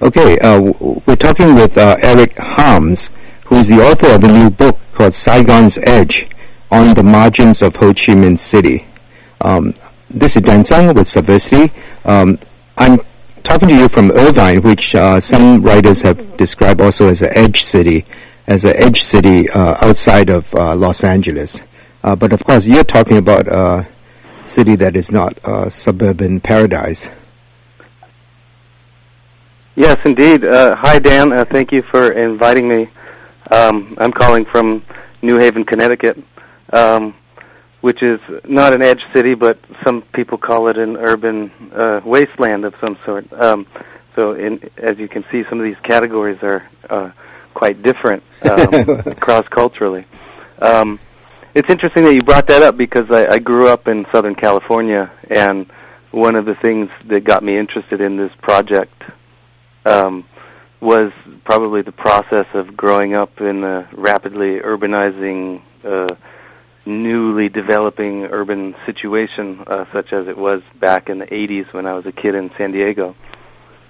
Okay, uh, we're talking with uh, Eric Harms, who is the author of a new book called Saigon's Edge on the Margins of Ho Chi Minh City. Um, this is Dan Tsang with Subversity. Um, I'm talking to you from Irvine, which uh, some writers have described also as an edge city, as an edge city uh, outside of uh, Los Angeles. Uh, but of course, you're talking about a city that is not a suburban paradise. Yes, indeed. Uh, hi, Dan. Uh, thank you for inviting me. Um, I'm calling from New Haven, Connecticut, um, which is not an edge city, but some people call it an urban uh, wasteland of some sort. Um, so, in, as you can see, some of these categories are uh, quite different um, cross culturally. Um, it's interesting that you brought that up because I, I grew up in Southern California, and one of the things that got me interested in this project um, was probably the process of growing up in a rapidly urbanizing, uh, newly developing urban situation, uh, such as it was back in the 80s when I was a kid in San Diego.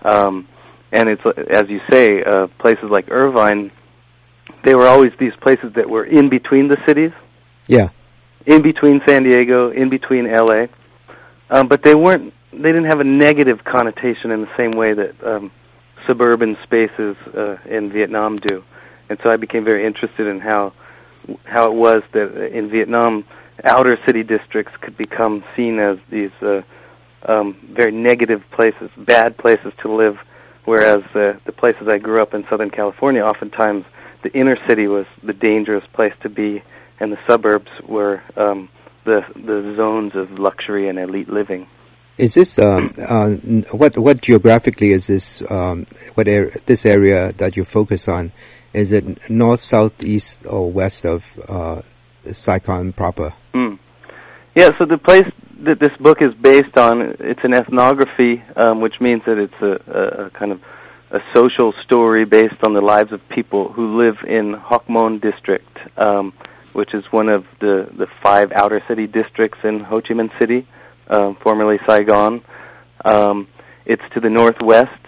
Um, and it's as you say, uh, places like Irvine, they were always these places that were in between the cities. Yeah. In between San Diego, in between LA, um, but they weren't. They didn't have a negative connotation in the same way that um, suburban spaces uh, in Vietnam do, and so I became very interested in how how it was that in Vietnam outer city districts could become seen as these uh, um, very negative places, bad places to live, whereas uh, the places I grew up in Southern California, oftentimes the inner city was the dangerous place to be, and the suburbs were um, the the zones of luxury and elite living. Is this um, uh, what what geographically is this um, what er- this area that you focus on? Is it north, south, east, or west of uh, Saigon proper? Mm. Yeah, so the place that this book is based on it's an ethnography, um, which means that it's a, a, kind of a social story based on the lives of people who live in Hoc Mon district, um, which is one of the the five outer city districts in Ho Chi Minh City um, formerly Saigon. Um, it's to the northwest.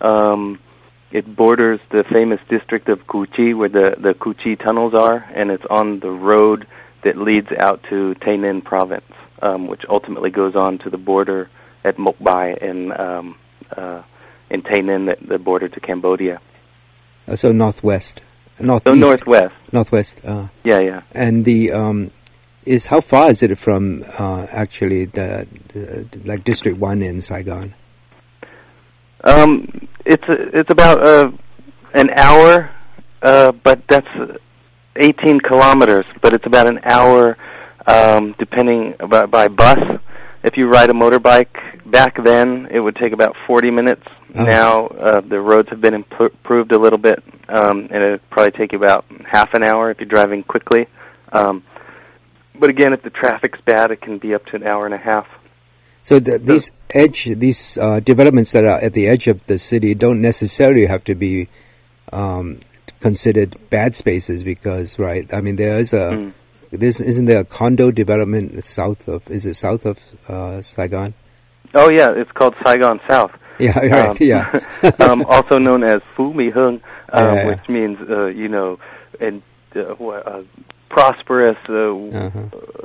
Um, it borders the famous district of Cu Chi, where the the Cu Chi tunnels are, and it's on the road that leads out to Tay Ninh province, um, which ultimately goes on to the border at Moc Bai in um, uh, in Tay Ninh, the, the border to Cambodia. Uh, so northwest, northeast. So northwest. Northwest. Uh, yeah, yeah. And the um, is how far is it from uh, actually the, the, like District One in Saigon? Um, it's it's about uh, an hour, uh, but that's 18 kilometers. But it's about an hour, um, depending by, by bus. If you ride a motorbike, back then it would take about 40 minutes. Oh. Now uh, the roads have been improved a little bit, um, and it would probably take you about half an hour if you're driving quickly. Um, but again, if the traffic's bad, it can be up to an hour and a half. So the, these edge, these uh, developments that are at the edge of the city don't necessarily have to be um, considered bad spaces because, right? I mean, there is a mm. this isn't there a condo development south of is it south of uh, Saigon? Oh yeah, it's called Saigon South. Yeah, right. Um, yeah. um, also known as Phu My Hung, um, yeah, yeah. which means uh, you know, and uh, uh prosperous uh, uh-huh.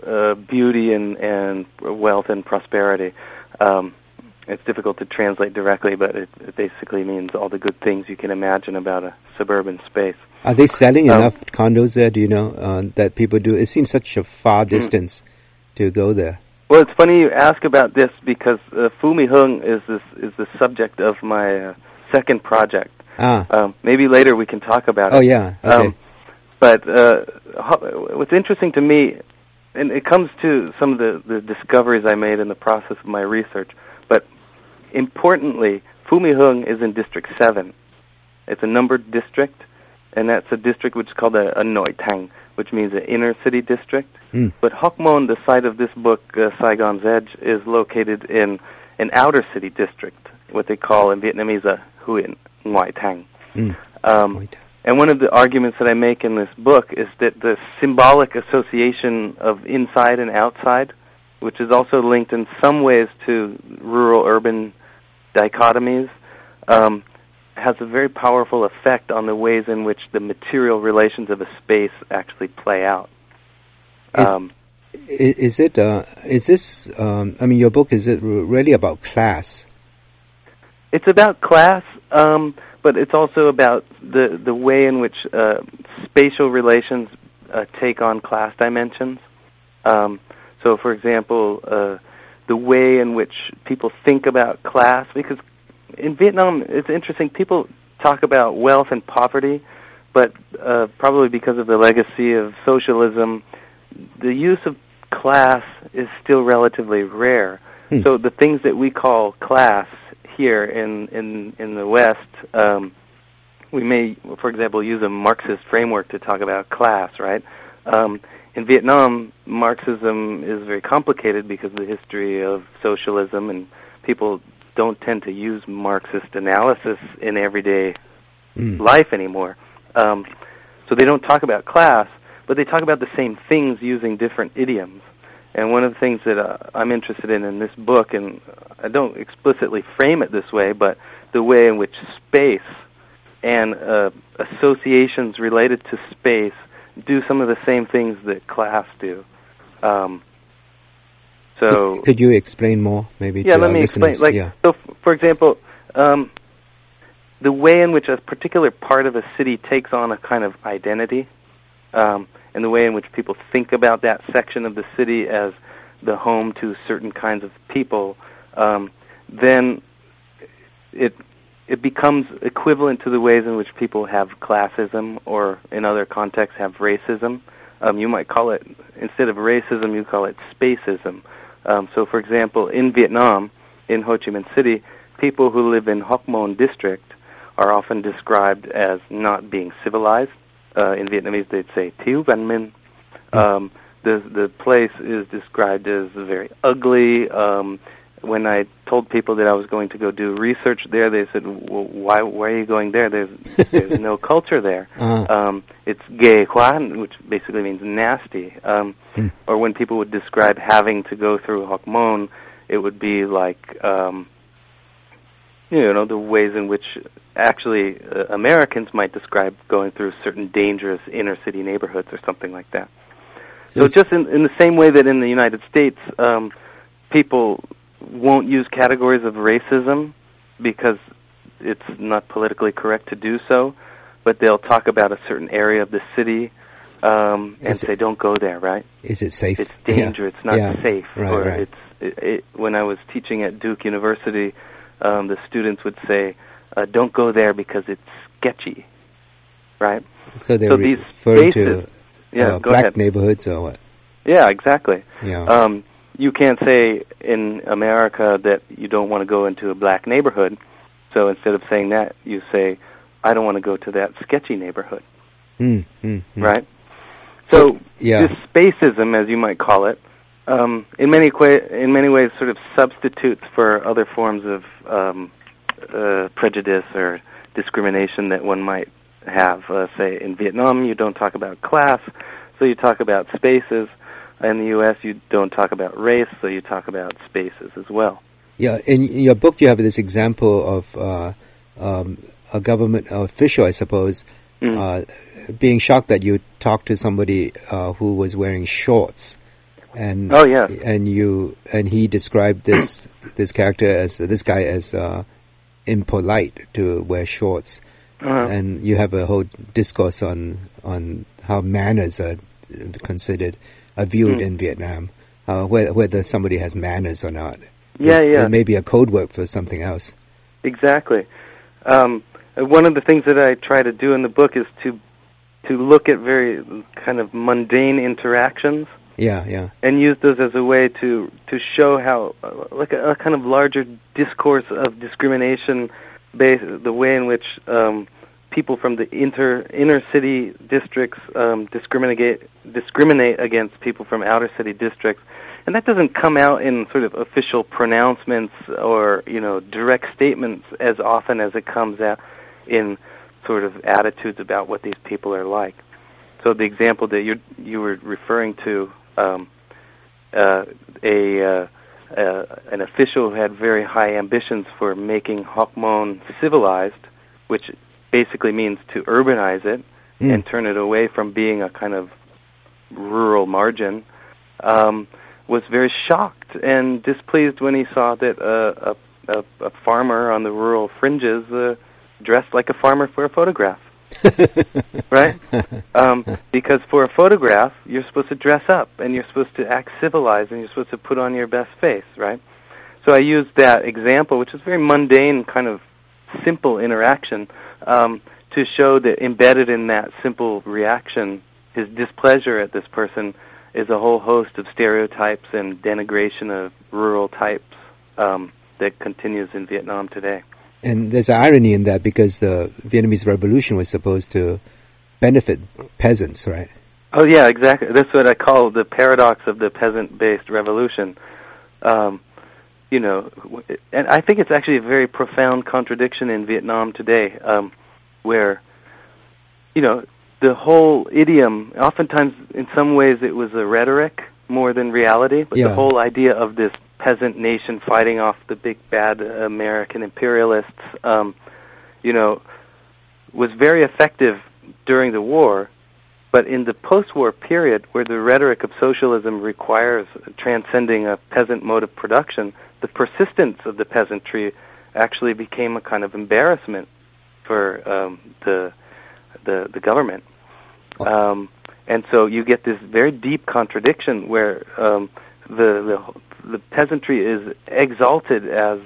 uh, beauty and and wealth and prosperity. Um, it's difficult to translate directly, but it, it, basically means all the good things you can imagine about a suburban space. Are they selling um, enough condos there? Do you know uh, that people do? It seems such a far hmm. distance mm. to go there. Well, it's funny you ask about this because uh, Phu My Hung is this is the subject of my uh, second project. Ah. Um, maybe later we can talk about oh, it. Oh yeah. Okay. Um, but uh, what's interesting to me, and it comes to some of the, the discoveries I made in the process of my research, but importantly, Phu My Hung is in District 7. It's a numbered district, and that's a district which is called a, a Nội Thành, which means an inner city district. Mm. But Hoc Mon, the site of this book, uh, Saigon's Edge, is located in an outer city district, what they call in Vietnamese a Huyen Ngoại Thành. Mm. Um, and one of the arguments that I make in this book is that the symbolic association of inside and outside, which is also linked in some ways to rural urban dichotomies, um, has a very powerful effect on the ways in which the material relations of a space actually play out. Is, um, is it? Uh, is this? Um, I mean, your book is it really about class? It's about class, um, but it's also about the the way in which uh, spatial relations uh, take on class dimensions. Um, so, for example, uh, the way in which people think about class, because in Vietnam, it's interesting. People talk about wealth and poverty, but uh, probably because of the legacy of socialism, the use of class is still relatively rare. Hmm. So the things that we call class here in in in the West, um, we may, for example, use a Marxist framework to talk about class, right? Um, in Vietnam, Marxism is very complicated because of the history of socialism, and people don't tend to use Marxist analysis in everyday mm. life anymore. Um, so they don't talk about class, but they talk about the same things using different idioms. And one of the things that uh, I'm interested in in this book, and I don't explicitly frame it this way, but the way in which space and uh, associations related to space do some of the same things that class do. Um, so could you explain more, maybe? Yeah, let me listeners? explain. Like, yeah. so, f- for example, um, the way in which a particular part of a city takes on a kind of identity, um, and the way in which people think about that section of the city as the home to certain kinds of people, um, then it it becomes equivalent to the ways in which people have classism, or in other contexts have racism. Um, you might call it instead of racism, you call it spacism. Um, so, for example, in Vietnam, in Ho Chi Minh City, people who live in Hoc Mon district are often described as not being civilized. Uh, in Vietnamese, they'd say "Thiếu văn minh." Um, the the place is described as very ugly. Um, when I told people that I was going to go do research there, they said, well, "Why? Why are you going there? There's there's no culture there. Uh-huh. Um, it's gay huan, which basically means nasty." Um, hmm. Or when people would describe having to go through Hoc Mon, it would be like, um, you know, the ways in which actually uh, Americans might describe going through certain dangerous inner city neighborhoods or something like that. So, so just in, in the same way that in the United States, um, people won't use categories of racism because it's not politically correct to do so, but they'll talk about a certain area of the city um, and say, "Don't go there." Right? Is it safe? It's dangerous. Yeah. It's not yeah. safe. Right, or right. it's it, it, when I was teaching at Duke University, um, the students would say, uh, "Don't go there because it's sketchy." Right? So they're so these referring spaces, to yeah, uh, black ahead. neighborhoods or what? Yeah, exactly. Yeah. Um, you can't say in America that you don't want to go into a black neighborhood. So instead of saying that, you say, I don't want to go to that sketchy neighborhood. Mm, mm, mm. Right? So, yeah. this spacism, as you might call it, um, in many qua- in many ways, sort of substitutes for other forms of um, uh, prejudice or discrimination that one might have. Uh, say in Vietnam, you don't talk about class, so you talk about spaces in the U.S., you don't talk about race, so you talk about spaces as well. Yeah, in your book, you have this example of uh, um, a government official, I suppose, mm. uh, being shocked that you talked to somebody uh, who was wearing shorts, and oh yeah, and you and he described this this character as this guy as uh, impolite to wear shorts, uh-huh. and you have a whole discourse on on how manners are considered are viewed Mm. in Vietnam, uh, whether, whether somebody has manners or not. Yeah, It's- yeah. It may be a code word for something else. Exactly. Um, uh, one of the things that I try to do in the book is to to look at very kind of mundane interactions Yeah, yeah. and use those as a way to to show how uh, like a, a kind of larger discourse of discrimination based the way in which um, people from the inter inner city districts um, discriminate discriminate against people from outer city districts and that doesn't come out in sort of official pronouncements or you know direct statements as often as it comes out in sort of attitudes about what these people are like. So the example that you you were referring to, um, uh, a uh, uh, an official who had very high ambitions for making Hoc Mon civilized which basically means to urbanize it Mm. and turn it away from being a kind of rural margin, um, was very shocked and displeased when he saw that a, a, a farmer on the rural fringes uh, dressed like a farmer for a photograph. Right? Um, because for a photograph, you're supposed to dress up and you're supposed to act civilized and you're supposed to put on your best face, right? So I used that example, which is very mundane, kind of simple interaction, um, to show that embedded in that simple reaction, his displeasure at this person is a whole host of stereotypes and denigration of rural types um, that continues in Vietnam today. And there's an irony in that because the Vietnamese Revolution was supposed to benefit peasants, right? Oh yeah, exactly. That's what I call the paradox of the peasant-based revolution. Um, you know, and I think it's actually a very profound contradiction in Vietnam today, um, where, you know, the whole idiom. Oftentimes, in some ways, it was a rhetoric more than reality. But Yeah. the whole idea of this peasant nation fighting off the big bad American imperialists, um, you know, was very effective during the war. But in the post-war period, where the rhetoric of socialism requires transcending a peasant mode of production, the persistence of the peasantry actually became a kind of embarrassment for um, the the the government. Um, and so you get this very deep contradiction where um, the, the the peasantry is exalted as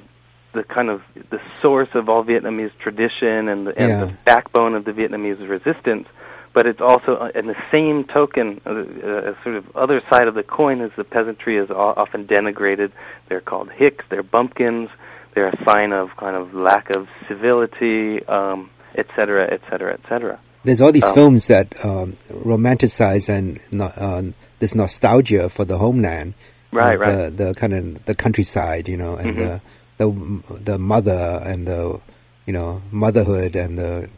the kind of the source of all Vietnamese tradition and the, and Yeah. the backbone of the Vietnamese resistance. But it's also, uh, in the same token, uh, uh, a sort of other side of the coin is the peasantry is often denigrated. They're called hicks, they're bumpkins, they're a sign of kind of lack of civility, um, et cetera, et cetera, et cetera. There's all these Um, films that um, romanticize and uh, this nostalgia for the homeland, Right, uh, right. The, the kind of the countryside, you know, and Mhm. the the the mother and the you know motherhood and the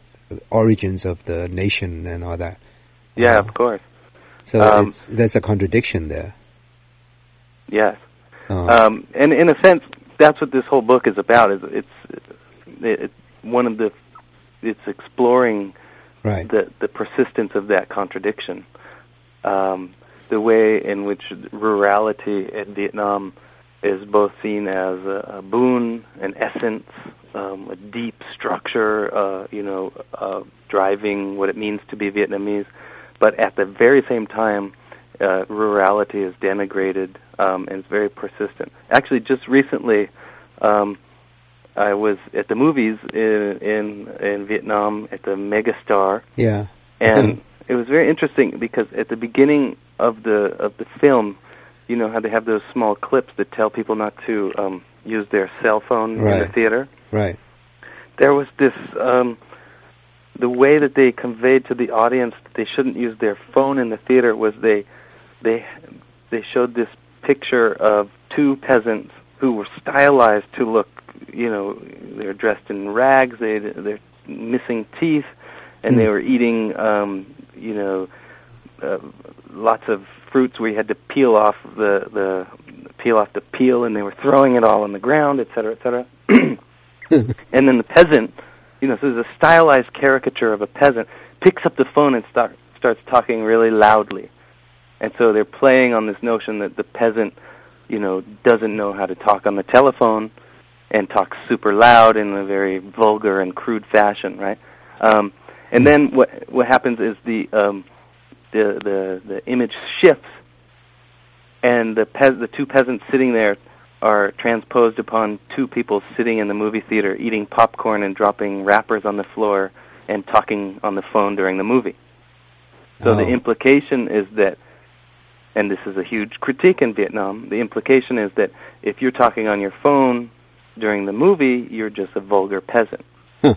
origins of the nation and all that. Yeah, Uh, of course. So Um, there's a contradiction there. Yes. Uh, Um, and in a sense, that's what this whole book is about. Is it's it, it, one of the it's exploring right. the the persistence of that contradiction, um, the way in which rurality in Vietnam is both seen as a, a boon, an essence, um, a deep structure, uh, you know, uh, driving what it means to be Vietnamese, but at the very same time, uh, rurality is denigrated um, and it's very persistent. Actually, just recently. Um, I was at the movies in in, in Vietnam at the Megastar, Yeah. and it was very interesting because at the beginning of the of the film, you know how they have those small clips that tell people not to um, use their cell phone in the theater. Right. There was this um, the way that they conveyed to the audience that they shouldn't use their phone in the theater was they they they showed this picture of two peasants who were stylized to look, you know, they're dressed in rags, they they're missing teeth, and they Hmm. were eating, um, you know, uh, lots of fruits where you had to peel off the the peel off the peel, and they were throwing it all on the ground, et cetera, et cetera. and then the peasant, you know, so there's a stylized caricature of a peasant picks up the phone and start, starts talking really loudly, and so they're playing on this notion that the peasant, you know, doesn't know how to talk on the telephone and talks super loud in a very vulgar and crude fashion, right? Um, and then what what happens is the um, the the the image shifts, and the pez- the two peasants sitting there are transposed upon two people sitting in the movie theater eating popcorn and dropping wrappers on the floor and talking on the phone during the movie. So the Oh. implication is that, and this is a huge critique in Vietnam, the implication is that if you're talking on your phone during the movie, you're just a vulgar peasant. Huh.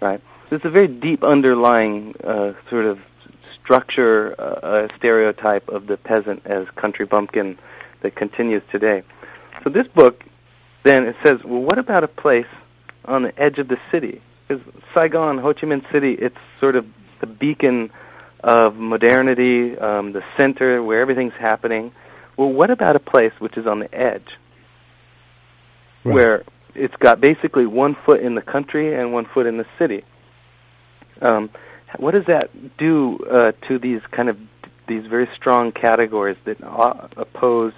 Right? So it's a very deep underlying uh, sort of structure, uh, uh, stereotype of the peasant as country bumpkin that continues today. So this book, then it says, well, what about a place on the edge of the city? Because Saigon, Ho Chi Minh City, it's sort of the beacon of modernity, um, the center where everything's happening. Well, what about a place which is on the edge, Right. where it's got basically one foot in the country and one foot in the city? Um, what does that do uh, to these kind of these very strong categories that oppose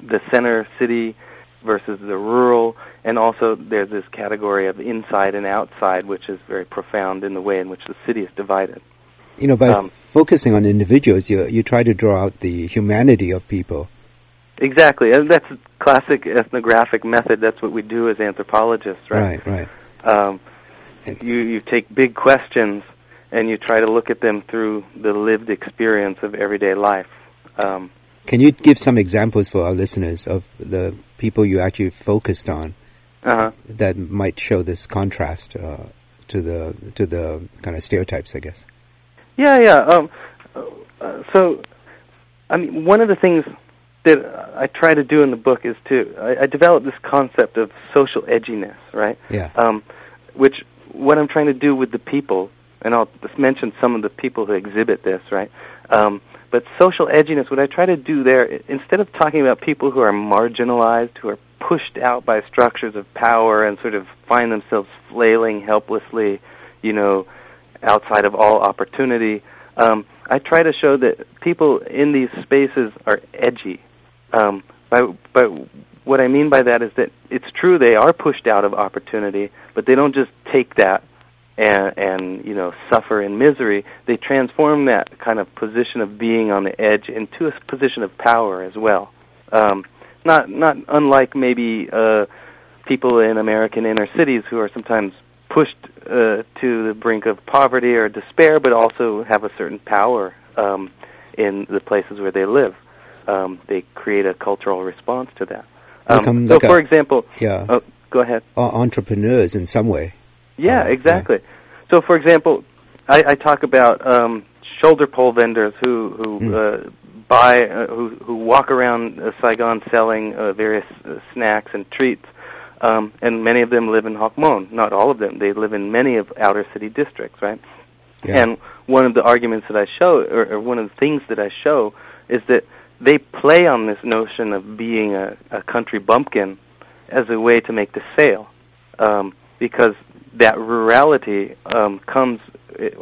the center city versus the rural, and also there's this category of inside and outside, which is very profound in the way in which the city is divided. You know, by um, focusing on individuals, you you try to draw out the humanity of people. Exactly, and that's a classic ethnographic method. That's what we do as anthropologists, right? Right, right. Um, you you take big questions and you try to look at them through the lived experience of everyday life. Um, Can you give some examples for our listeners of the people you actually focused on uh-huh. that might show this contrast uh, to the to the kind of stereotypes, I guess? Yeah, yeah. Um, uh, so, I mean, one of the things that I try to do in the book is to I, I develop this concept of social edginess, right? Yeah. Um, which what I'm trying to do with the people, and I'll just mention some of the people who exhibit this, right? Um, but social edginess, what I try to do there, instead of talking about people who are marginalized, who are pushed out by structures of power and sort of find themselves flailing helplessly, you know, outside of all opportunity, um, I try to show that people in these spaces are edgy. Um, by, by what I mean by that is that it's true they are pushed out of opportunity, but they don't just take that and, and you know suffer in misery. They transform that kind of position of being on the edge into a position of power as well. Um, not not unlike maybe uh, people in American inner cities who are sometimes pushed uh, to the brink of poverty or despair, but also have a certain power um, in the places where they live. Um, they create a cultural response to that. Um, so, like for a, example, yeah, oh, go ahead. entrepreneurs in some way. Yeah, uh, exactly. Yeah. So, for example, I, I talk about um, shoulder pole vendors who who mm. uh, buy uh, who who walk around uh, Saigon selling uh, various uh, snacks and treats um, and many of them live in Hoc Mon. Not all of them. They live in many of outer city districts, right? Yeah. And one of the arguments that I show, or, or one of the things that I show, is that they play on this notion of being a, a country bumpkin as a way to make the sale, um, because that rurality um, comes,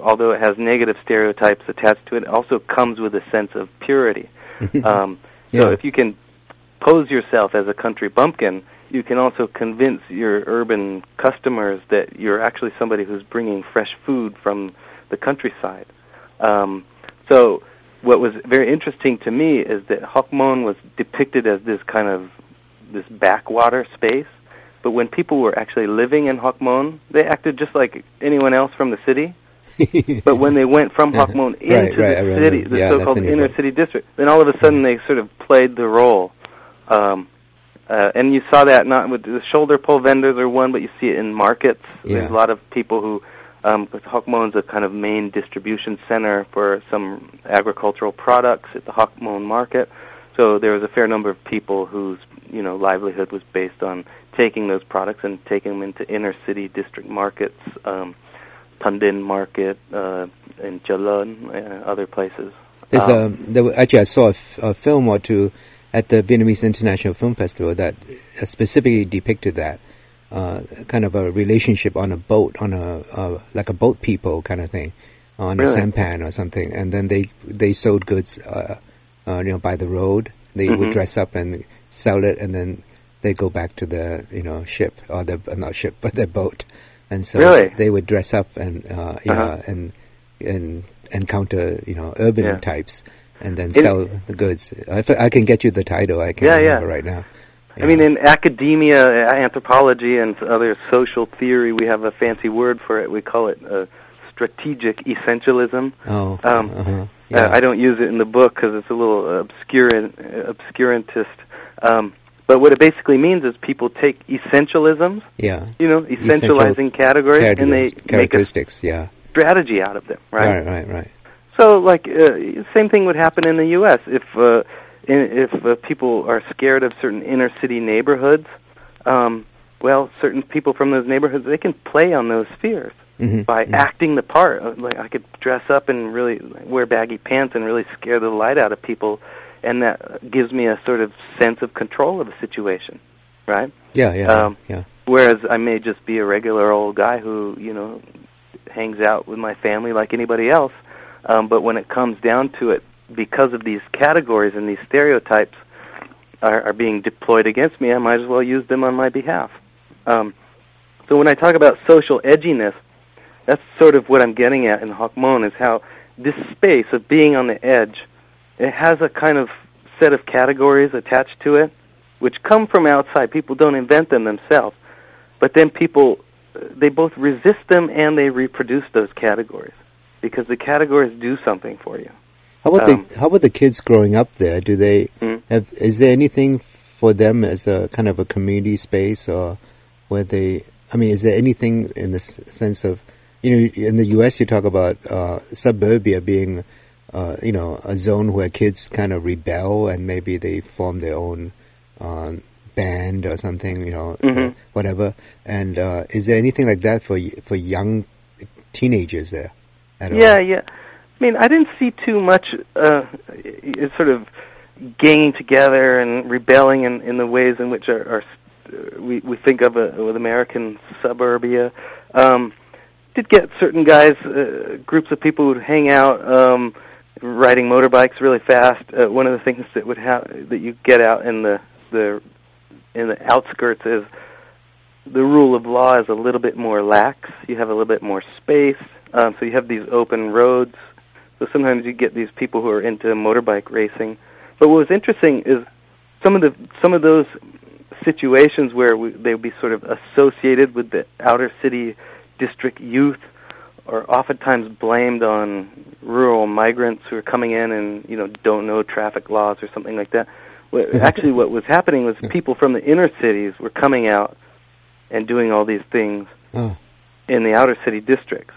although it has negative stereotypes attached to it, it also comes with a sense of purity. um, yeah. So if you can pose yourself as a country bumpkin, you can also convince your urban customers that you're actually somebody who's bringing fresh food from the countryside. Um, so, what was very interesting to me is that Hoc Mon was depicted as this kind of this backwater space, but when people were actually living in Hoc Mon, they acted just like anyone else from the city. but when they went from Hoc Mon into right, right, the city, the yeah, so-called inner city district, then all of a sudden they sort of played the role. Um, uh, and you saw that not with the shoulder pole vendors are one, but you see it in markets. Yeah. There's a lot of people who, um, Hoc Mon's a kind of main distribution center for some agricultural products at the Hoc Mon market. So there was a fair number of people whose you know livelihood was based on taking those products and taking them into inner city district markets, um, Tan Dinh Market, uh, in Jalun, and other places. There's um, a, there, actually I saw a, f- a film or two at the Vietnamese International Film Festival that specifically depicted that uh, kind of a relationship on a boat, on a uh, like a boat people kind of thing, on really? a sampan or something, and then they they sold goods, uh, uh you know, by the road. They mm-hmm. would dress up and sell it, and then they go back to the you know ship or the not ship but the boat, and so really? they would dress up and uh, you uh-huh. know and and encounter you know urban yeah. types and then sell in, the goods. If I can get you the title, I can't yeah, remember yeah. right now. Yeah. I mean, in academia, anthropology, and other social theory, we have a fancy word for it. We call it uh, strategic essentialism. Oh, um, uh-huh. yeah. uh, I don't use it in the book because it's a little obscurant, obscurantist. Um, but what it basically means is people take essentialisms, yeah, you know, essentializing categories, and they characteristics, make a yeah, strategy out of them, right? Right, right, right. So, like, uh, same thing would happen in the U.S. if uh, if uh, people are scared of certain inner city neighborhoods. Um, well, certain people from those neighborhoods they can play on those fears mm-hmm. by mm-hmm. acting the part. Like, I could dress up and really wear baggy pants and really scare the light out of people, and that gives me a sort of sense of control of the situation, right? Yeah, yeah, um, yeah. Whereas I may just be a regular old guy who, you know, hangs out with my family like anybody else. Um, but when it comes down to it, because of these categories and these stereotypes are, are being deployed against me, I might as well use them on my behalf. Um, so when I talk about social edginess, that's sort of what I'm getting at in Hoc Mon is how this space of being on the edge, it has a kind of set of categories attached to it, which come from outside. People don't invent them themselves, but then people they both resist them and they reproduce those categories because the categories do something for you. How about um, the how about the kids growing up there? Do they hmm? have? Is there anything for them as a kind of a community space, or where they? I mean, is there anything in the sense of, you know, in the U.S. you talk about uh, suburbia being, uh, you know, a zone where kids kind of rebel and maybe they form their own uh, band or something, you know, mm-hmm. whatever. And uh, is there anything like that for for young teenagers there? yeah, all? yeah. I mean, I didn't see too much uh, sort of ganging together and rebelling in, in the ways in which are, are we we think of a, with American suburbia. Um, did get certain guys, uh, groups of people who'd hang out, um, riding motorbikes really fast. Uh, one of the things that would have that you get out in the the in the outskirts is the rule of law is a little bit more lax. You have a little bit more space, um, so you have these open roads. So sometimes you get these people who are into motorbike racing. But what was interesting is some of the some of those situations where we, they would be sort of associated with the outer city district youth are oftentimes blamed on rural migrants who are coming in and you know don't know traffic laws or something like that. Actually, what was happening was people from the inner cities were coming out and doing all these things oh. in the outer city districts.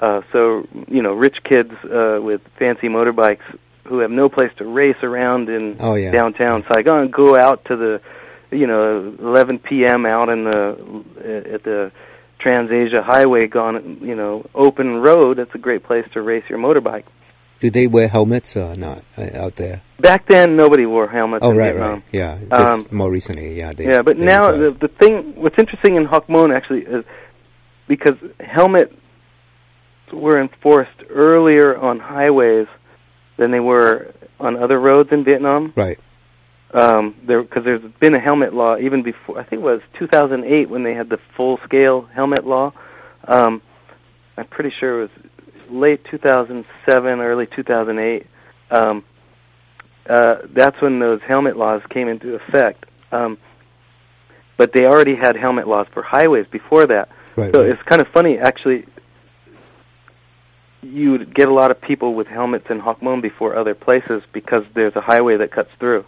Uh, so you know, rich kids uh, with fancy motorbikes who have no place to race around in oh, yeah. downtown Saigon go out to the you know 11 p.m. out in the at the TransAsia Highway, gone you know open road. That's a great place to race your motorbike. Do they wear helmets or not uh, out there? Back then, nobody wore helmets. Oh, right, Vietnam. right, yeah. Um, more recently, yeah. They, yeah, but now the, the thing, what's interesting in Hoc Mon actually is because helmets were enforced earlier on highways than they were on other roads in Vietnam. Right. Um, there, because there's been a helmet law even before. I think it was 2008 when they had the full-scale helmet law. Um, I'm pretty sure it was late 2007, early 2008, um, uh, that's when those helmet laws came into effect. Um, but they already had helmet laws for highways before that. Right, so right. it's kind of funny, actually. You would get a lot of people with helmets in Hoc Mon before other places because there's a highway that cuts through,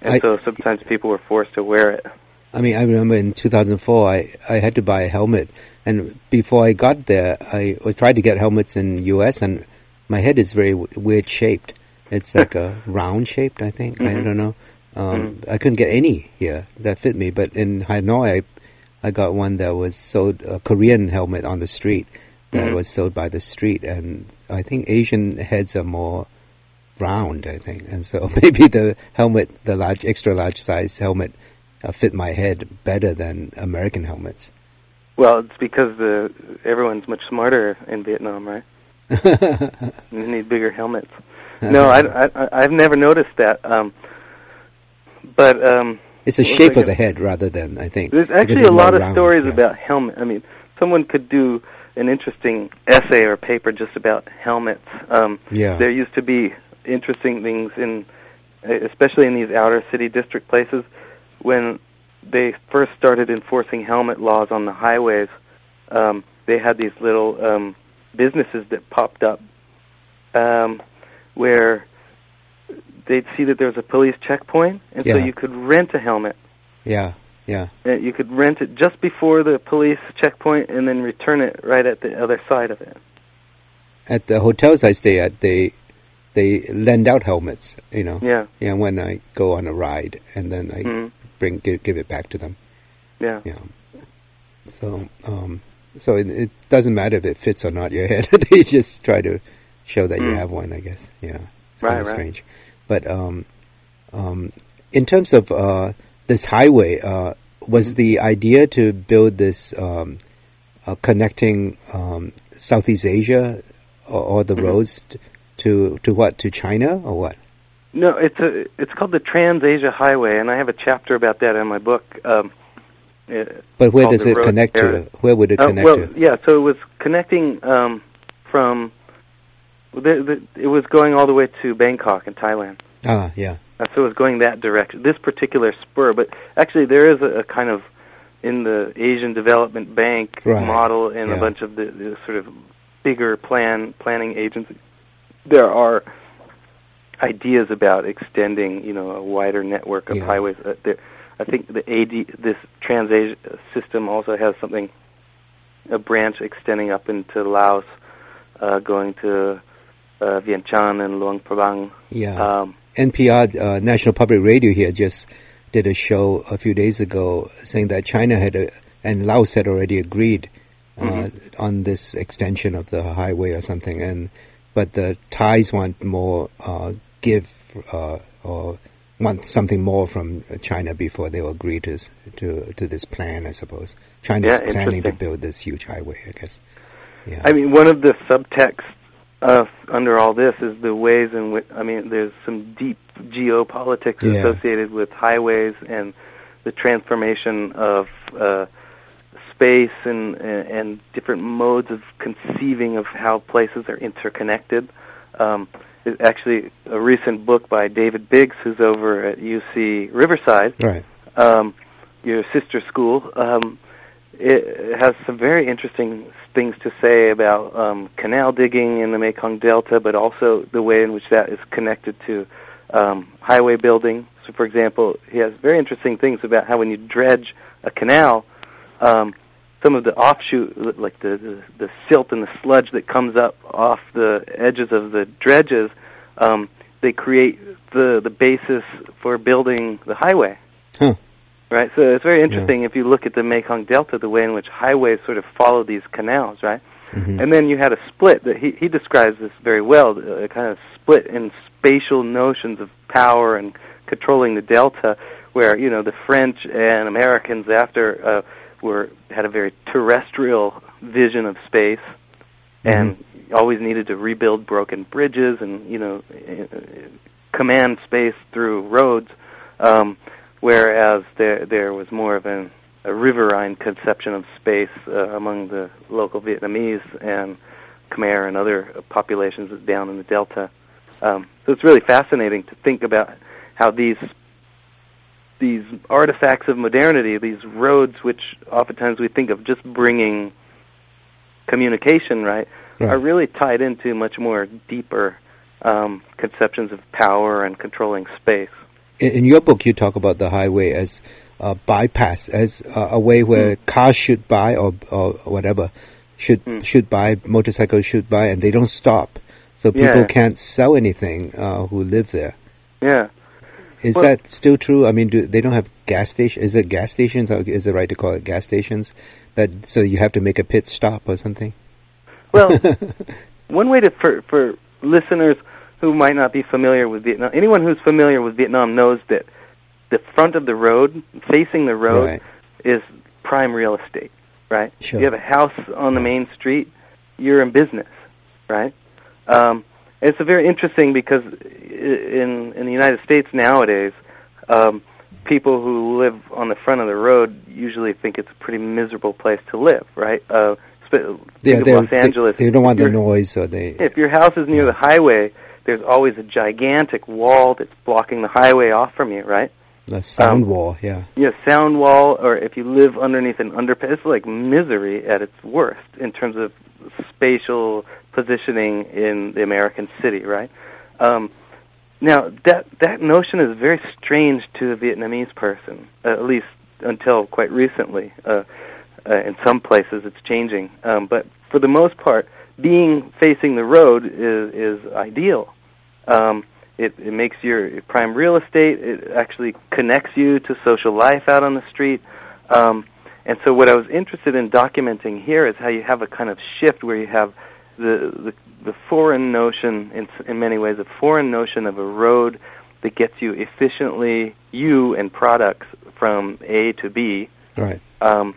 and I, so sometimes people were forced to wear it. I mean, I remember in 2004, I, I had to buy a helmet. And before I got there, I was trying to get helmets in the U.S., and my head is very w- weird shaped. It's like a round shaped, I think. Mm-hmm. I don't know. Um, mm-hmm. I couldn't get any here that fit me. But in Hanoi, I, I got one that was sold, a Korean helmet on the street that mm-hmm. was sold by the street. And I think Asian heads are more round, I think. And so maybe the helmet, the large, extra large size helmet, uh, fit my head better than American helmets. Well, it's because the everyone's much smarter in Vietnam, right? you need bigger helmets. No, I, I I've never noticed that. Um, but um, it's the shape of the head rather than I think. There's actually a lot of round, stories yeah. about helmet. I mean, someone could do an interesting essay or paper just about helmets. Um, yeah. There used to be interesting things in, especially in these outer city district places, when they first started enforcing helmet laws on the highways, um, they had these little um, businesses that popped up um, where they'd see that there was a police checkpoint, and yeah. so you could rent a helmet. Yeah, yeah. You could rent it just before the police checkpoint, and then return it right at the other side of it. At the hotels I stay at, they they lend out helmets. You know. Yeah. Yeah. When I go on a ride, and then I mm-hmm bring give, give it back to them. Yeah. Yeah. So um, so it, it, doesn't matter if it fits or not your head. they just try to show that mm. you have one. I guess. Yeah. It's right, kind of right. strange. But um, um, in terms of uh, this highway, uh, was mm-hmm. the idea to build this um, uh, connecting um, Southeast Asia or, or the Mhm. roads t- to to what to China or what? No, it's a it's called the Trans Asia Highway, and I have a chapter about that in my book. Um, uh, But where does it connect area. to? Where would it Uh, connect well, to? yeah. So it was connecting um, from. The, the, it was going all the way to Bangkok in Thailand. Ah, yeah. Uh, so it was going that direction. This particular spur, but actually there is a, a kind of in the Asian Development Bank Right. model and Yeah. a bunch of the, the sort of bigger plan planning agencies. There are ideas about extending, you know, a wider network of Yeah. highways. Uh, there, I think the AD, this TransAsia system also has something, a branch extending up into Laos, uh, going to uh, Vientiane and Luang Prabang. Yeah. Um, NPR, uh, National Public Radio here, just did a show a few days ago saying that China had uh and Laos had already agreed uh, Mhm. on this extension of the highway or something, and but the Thais want more uh, give uh, or want something more from China before they will agree to to to this plan. I suppose China's Yeah, planning to build this huge highway. I guess. Yeah. I mean, one of the subtexts uh, under all this is the ways in which I mean, there's some deep geopolitics Yeah. associated with highways and the transformation of uh, space and, and and different modes of conceiving of how places are interconnected. Um, it- actually, a recent book by David Biggs, who's over at UC Riverside, right. um, your sister school, um, it has some very interesting things to say about um, canal digging in the Mekong Delta, but also the way in which that is connected to um, highway building. So, for example, he has very interesting things about how when you dredge a canal, um, some of the offshoot, like the, the the silt and the sludge that comes up off the edges of the dredges, um, they create the the basis for building the highway. Huh. Right, so it's very interesting if you look at the Mekong Delta, the way in which highways sort of follow these canals, right? Mhm. And then you had a split that he he describes this very well, a kind of split in spatial notions of power and controlling the delta, where you know the French and Americans after uh, were had a very terrestrial vision of space, and always needed to rebuild broken bridges and you know uh, command space through roads, um, whereas there there was more of an a riverine conception of space uh, among the local Vietnamese and Khmer and other populations down in the delta. Um, so it's really fascinating to think about how these these artifacts of modernity, these roads, which oftentimes we think of just bringing communication, right, Right. are really tied into much more deeper um, conceptions of power and controlling space. In, your book, you talk about the highway as a bypass, as uh, a way where cars should buy or or whatever should Mm. should buy, motorcycles should buy, and they don't stop, so people Yeah. can't sell anything uh, who live there. Yeah. Is Well- that still true? I mean, do they don't have gas station? Is it gas stations? Is it right to call it gas stations? That so you have to make a pit stop or something? Well, one way to for for listeners who might not be familiar with Vietnam, anyone who's familiar with Vietnam knows that the front of the road, facing the road, Right. is prime real estate, right? Sure. You have a house on the main street, you're in business, right? Um, it's a very interesting because in in the United States nowadays, um, people who live on the front of the road usually think it's a pretty miserable place to live, right? Uh, Yeah, think of they, Los Angeles. they, they don't want the noise, or they. if your house is near the highway, there's always a gigantic wall that's blocking the highway off from you, right? The sound um, wall, yeah. Yeah, sound wall, or if you live underneath an underpass, it's like misery at its worst in terms of spatial positioning in the American city, right? Um, now that that notion is very strange to a Vietnamese person, at least until quite recently. Uh, uh, in some places, it's changing, um, but for the most part, being facing the road is is ideal. Um, it, it makes your prime real estate. It actually connects you to social life out on the street. Um, and so, what I was interested in documenting here is how you have a kind of shift where you have the the, the foreign notion, in, in many ways, a foreign notion of a road that gets you efficiently you and products from A to B, Right. um,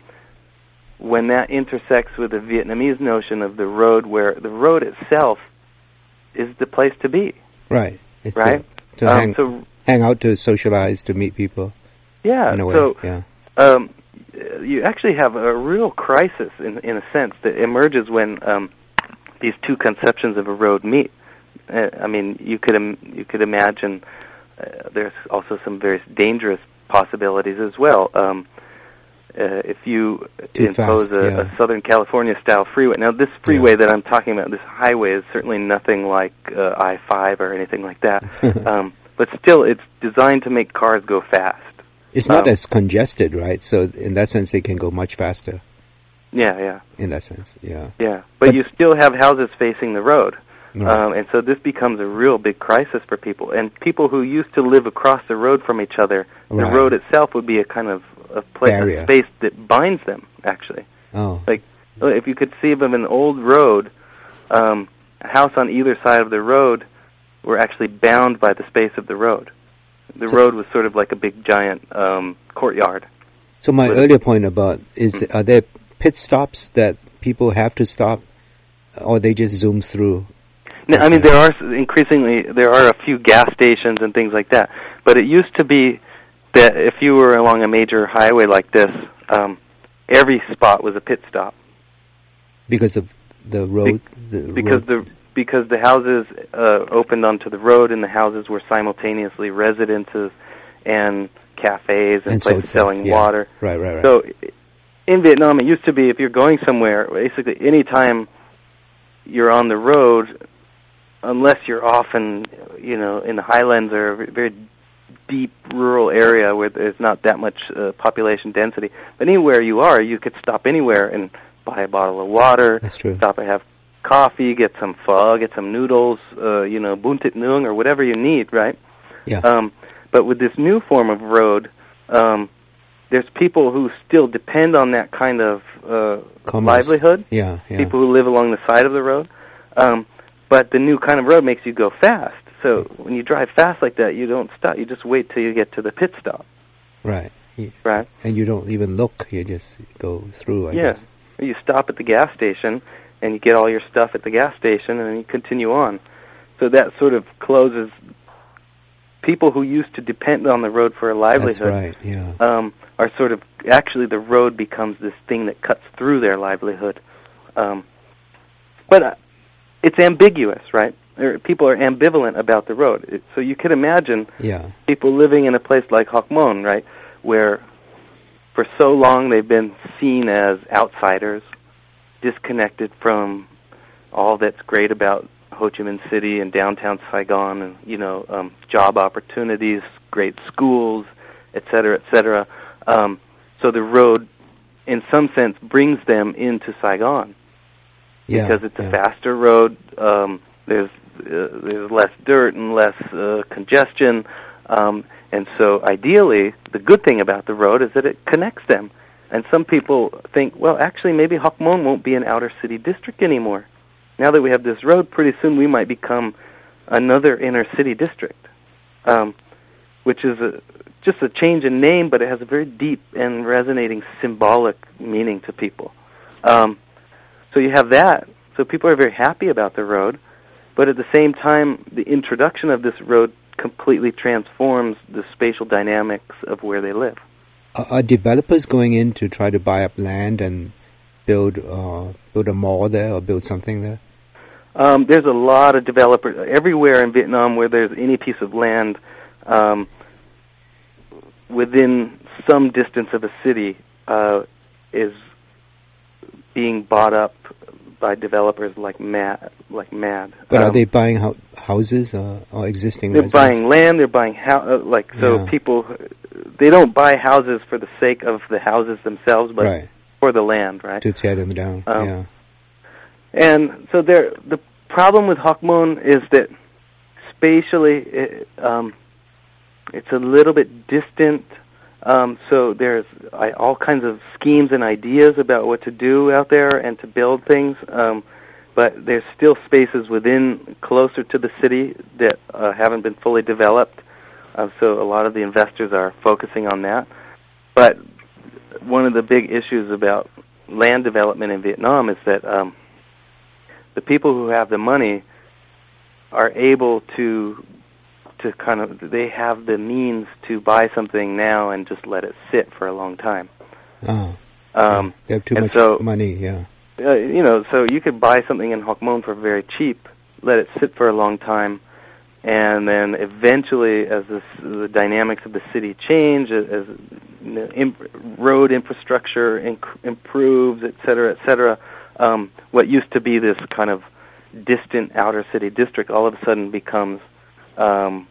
when that intersects with the Vietnamese notion of the road, where the road itself is the place to be. Right. It's right. To, to Um, hang, so hang out, to socialize, to meet people. yeah. In a way. So yeah. um, you actually have a real crisis in in a sense that emerges when um, these two conceptions of a road meet. Uh, I mean, you could Im- you could imagine uh, there's also some very dangerous possibilities as well. Um, uh, if you Too impose fast, a, yeah. a Southern California style freeway, now this freeway that I'm talking about, this highway, is certainly nothing like uh, I-5 or anything like that. um, but still, it's designed to make cars go fast. It's not um, as congested, right? So in that sense, they can go much faster. Yeah, yeah. In that sense, yeah. Yeah, but, But- you still have houses facing the road, Right. um, and so this becomes a real big crisis for people. And people who used to live across the road from each other, Right. the road itself would be a kind of a place, Barrier. a space that binds them. Actually, oh, like if you could see of an old road, um, a house on either side of the road were actually bound by the space of the road. The So- road was sort of like a big giant um, courtyard. so my earlier point about is Mm. are there pit stops that people have to stop, or they just zoom through? No, I mean there are increasingly there are a few gas stations and things like that, but it used to be that if you were along a major highway like this, um, every spot was a pit stop because of the road. the because road. the because the houses uh, opened onto the road and the houses were simultaneously residences and cafes and, And places uh, selling yeah. water. right, right, right. So in Vietnam, it used to be if you're going somewhere, basically any time you're on the road, unless you're often, you know, in the highlands or a very deep rural area where there's not that much uh, population density, but anywhere you are, you could stop anywhere and buy a bottle of water, That's true. stop and have coffee, get some pho, get some noodles, uh, you know, bún thịt nướng or whatever you need, right? yeah. Um, but with this new form of road, um, there's people who still depend on that kind of uh, Commerce. livelihood. yeah, yeah. People who live along the side of the road. Um, but the new kind of road makes you go fast. So when you drive fast like that, you don't stop. You just wait till you get to the pit stop, right. You- right? And you don't even look; you just go through. I yeah. guess. You stop at the gas station and you get all your stuff at the gas station and then you continue on. So that sort of closes people who used to depend on the road for a livelihood. That's right. Yeah. um, are sort of actually the road becomes this thing that cuts through their livelihood. Um, but uh, it's ambiguous, right? People are ambivalent about the road. So you could imagine yeah. people living in a place like Hoc Mon, right, where for so long they've been seen as outsiders, disconnected from all that's great about Ho Chi Minh City and downtown Saigon, and you know, um, job opportunities, great schools, et cetera, et cetera. Um, so the road, in some sense, brings them into Saigon Yeah. because it's yeah. a faster road. Um, there's uh, there's less dirt and less uh, congestion, um, and so ideally, the good thing about the road is that it connects them. And some people think, well, actually, maybe Mon won't be an outer city district anymore. Now that we have this road, pretty soon we might become another inner city district, um, which is a, just a change in name, but it has a very deep and resonating symbolic meaning to people. Um, so you have that. So people are very happy about the road, but at the same time, the introduction of this road completely transforms the spatial dynamics of where they live. Are, are developers going in to try to buy up land and build uh, build a mall there or build something there? Um, there's a lot of developers everywhere in Vietnam where there's any piece of land um, within some distance of a city uh, is being bought up by developers like mad, like mad. But are Um, they buying ho- houses or, or existing? They're residents? buying land. They're buying how uh, like so Yeah. people. They don't buy houses for the sake of the houses themselves, but right for the land, right? to tear them down. Um, yeah. And so there, the problem with Hoc Mon is that spatially, it, um, it's a little bit distant. Um, so there's I, all kinds of schemes and ideas about what to do out there and to build things. Um, but there's still spaces within closer to the city that uh, haven't been fully developed. Uh, so a lot of the investors are focusing on that. But one of the big issues about land development in Vietnam is that um, the people who have the money are able to to kind of they have the means to buy something now and just let it sit for a long time. Oh, Um, they have too much so- money. Yeah. uh, you know, so you could buy something in Hoc Mon for very cheap, let it sit for a long time, and then eventually, as this, the dynamics of the city change, as, as imp- road infrastructure inc- improves, et cetera, et cetera, um, what used to be this kind of distant outer city district all of a sudden becomes um,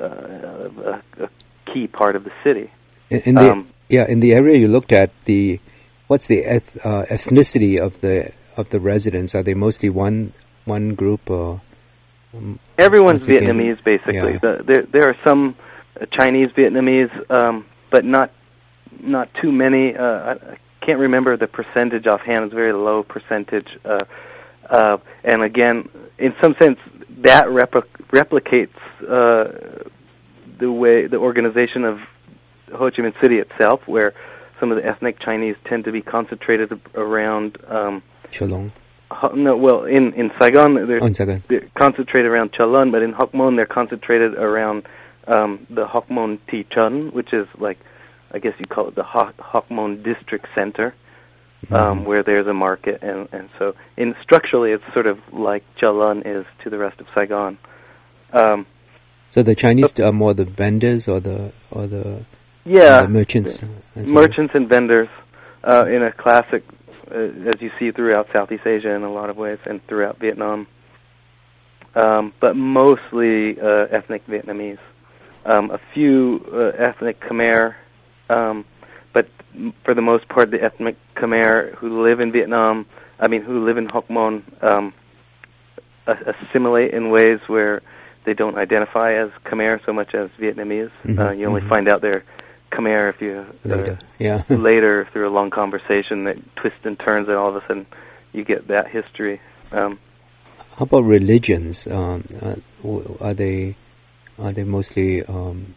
uh, a, a key part of the city. In, in the Um, yeah, in the area you looked at, the what's the eth- uh, ethnicity of the of the residents? Are they mostly one one group or? um, Everyone's Vietnamese, basically. yeah. The, there, there are some uh, Chinese Vietnamese, um, but not not too many. Uh, I, I can't remember the percentage offhand. It's a very low percentage. Uh, uh, and again, in some sense, that repli- replicates uh, the way the organization of Ho Chi Minh City itself, where some of the ethnic Chinese tend to be concentrated around. Um, Cholon. Ho- no, well, in in Saigon, there's One second. they're concentrated around Cholon, but in Hoc Mon they're concentrated around um, the Hoc Mon Ti Chun, which is like, I guess you call it the Hoc Mon District Center, um, Mhm. where there's a market, and and so in structurally it's sort of like Cholon is to the rest of Saigon. Um, So the Chinese are more the vendors or the or the, yeah, the merchants. and merchants and vendors uh, in a classic, uh, as you see throughout Southeast Asia in a lot of ways, and throughout Vietnam. Um, but mostly uh, ethnic Vietnamese. Um, a few uh, ethnic Khmer, um, but for the most part, the ethnic Khmer who live in Vietnam, I mean, who live in Hoc Mon, um, assimilate in ways where they don't identify as Khmer so much as Vietnamese. Mhm, Uh, you only mhm. find out they're Khmer if you uh, later. Yeah. later through a long conversation that twists and turns, and all of a sudden you get that history. Um, How about religions? Um, uh, are they are they mostly um,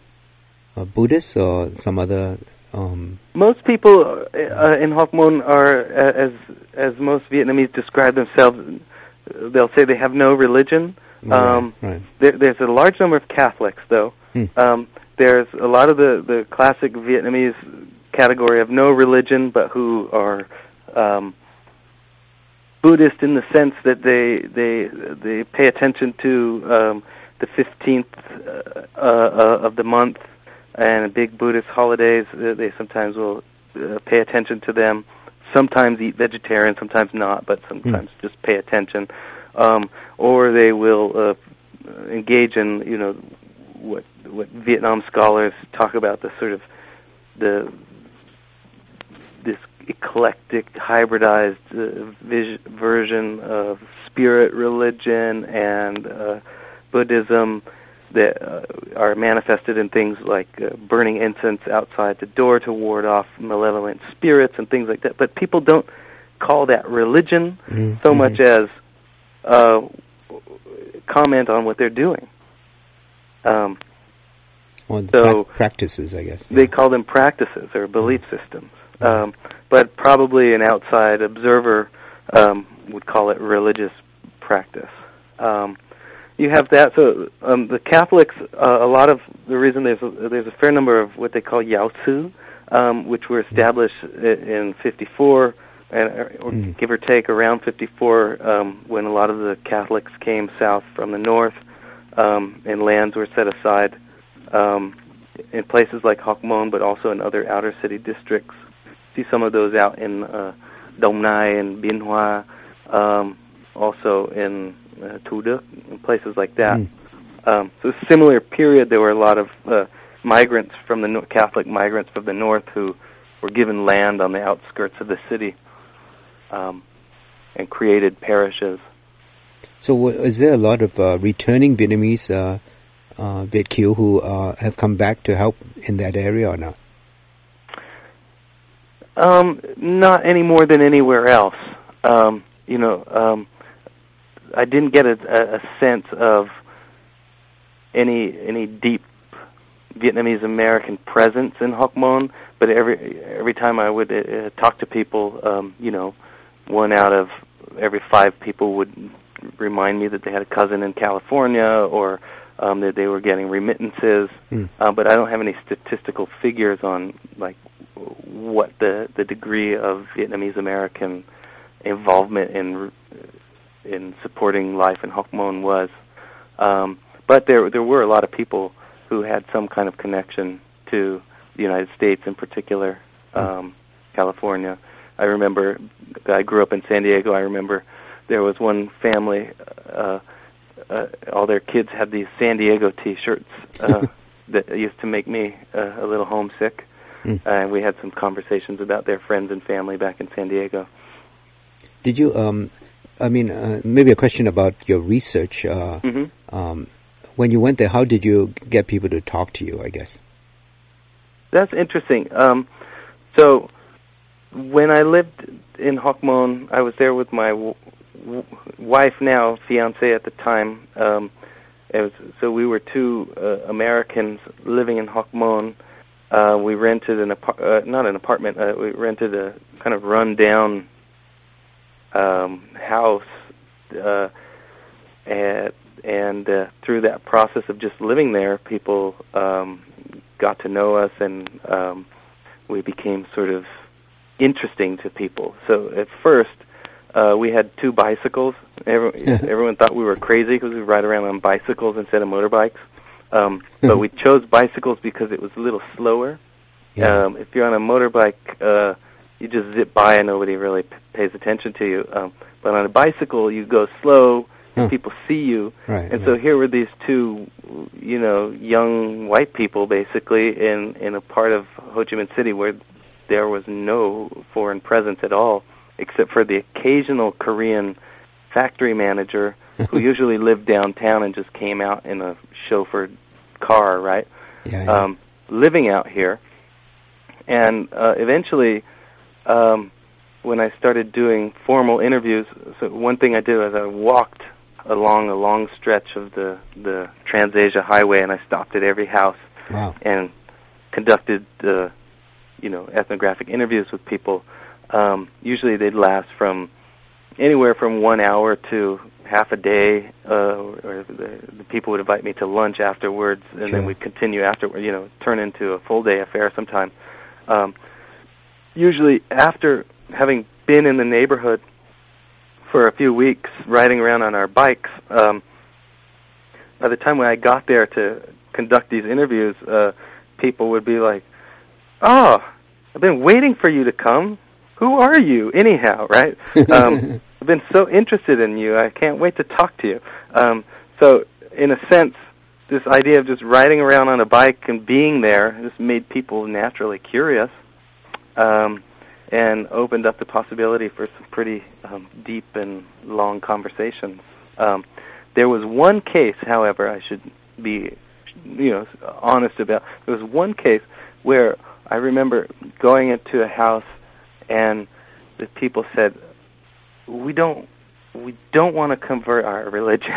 uh, Buddhists or some other? Um, most people uh, in Hoc Mon are, uh, as as most Vietnamese describe themselves, uh, they'll say they have no religion. Um, right, right. There, there's a large number of Catholics, though. Hmm. Um, there's a lot of the the classic Vietnamese category of no religion, but who are um, Buddhist in the sense that they they they pay attention to um, the 15th uh, uh, of the month and big Buddhist holidays. Uh, They sometimes will uh, pay attention to them. Sometimes eat vegetarian, sometimes not, but sometimes just pay attention. Um, or they will uh, engage in you know what what Vietnam scholars talk about the sort of the this eclectic hybridized uh, vis- version of spirit religion and uh, Buddhism that uh, are manifested in things like uh, burning incense outside the door to ward off malevolent spirits and things like that. But people don't call that religion Mhm, so much as uh, comment on what they're doing. Um, the so- prac- practices, I guess. they call them practices or belief systems. Um, but probably an outside observer um, would call it religious practice. Um, you have that. So um, the Catholics, uh, a lot of the reason there's a, there's a fair number of what they call Yao Tzu, um, which were established i- in '54, and or Mm. give or take around '54, um, when a lot of the Catholics came south from the north, um, and lands were set aside um, in places like Hoc Mon, but also in other outer city districts. See some of those out in uh, Dong Nai and Bien Hoa, um, also in uh, Tu and places like that. Mm. Um, so similar period, there were a lot of uh, migrants from the no- Catholic migrants from the north who were given land on the outskirts of the city um, and created parishes. So, w- is there a lot of uh, returning Vietnamese uh, uh, Viet Kieu who uh, have come back to help in that area or not? Um, not any more than anywhere else. Um, you know, um, I didn't get a, a, sense of any any deep Vietnamese American presence in Hoc Mon, but every every time I would uh, talk to people, um, you know, one out of every five people would remind me that they had a cousin in California or um, that they were getting remittances. Mm. Uh, but I don't have any statistical figures on like what the the degree of Vietnamese American involvement in in supporting life in Hoc Mon was. Um, but there there were a lot of people who had some kind of connection to the United States, in particular hmm. um, California. I remember I grew up in San Diego. I remember there was one family. Uh, uh, all their kids had these San Diego T-shirts uh, that used to make me uh, a little homesick. Mm. Uh, and we had some conversations about their friends and family back in San Diego. Did you? Um, I mean, uh, maybe a question about your research. Uh, mm-hmm. um, when you went there, how did you get people to talk to you? I guess. That's interesting. Um, so when I lived in Hoc Mon, I was there with my w- w- wife now, fiance at the time. Um, it was, so we were two uh, Americans living in Hoc Mon. Uh, we rented an apart, uh, not an apartment. Uh, we rented a kind of run-down um, house, uh, and and uh, through that process of just living there, people um, got to know us, and um, we became sort of interesting to people. So at first, uh, we had two bicycles. Everyone, everyone thought we were crazy because we ride around on bicycles instead of motorbikes. Um, but we chose bicycles because it was a little slower. Yeah. Um, if you're on a motorbike, uh, you just zip by and nobody really p- pays attention to you. Um, but on a bicycle, you go slow huh. people see you. Right, and right. so here were these two, you know, young white people basically in in a part of Ho Chi Minh City where there was no foreign presence at all, except for the occasional Korean factory manager who usually lived downtown and just came out in a chauffeured car, right? Yeah, yeah. Um, living out here, and uh, eventually. Um, when I started doing formal interviews, so one thing I did was I walked along a long stretch of the the Transasia Highway, and I stopped at every house wow. and conducted uh, you know ethnographic interviews with people. Um, usually, they'd last from anywhere from one hour to half a day, uh, or the, the people would invite me to lunch afterwards, and sure. then we'd continue afterward. You know, turn into a full day affair sometime. Um, usually, after having been in the neighborhood for a few weeks riding around on our bikes. Um, by the time when I got there to conduct these interviews, uh, people would be like, "Oh, I've been waiting for you to come. Who are you, anyhow?" Right? Um, I've been so interested in you. I can't wait to talk to you. Um, so, in a sense, this idea of just riding around on a bike and being there just made people naturally curious. Um, and opened up the possibility for some pretty um, deep and long conversations. Um, there was one case, however, I should be, you know, honest about. There was one case where I remember going into a house, and the people said, "We don't we don't want to convert our religion.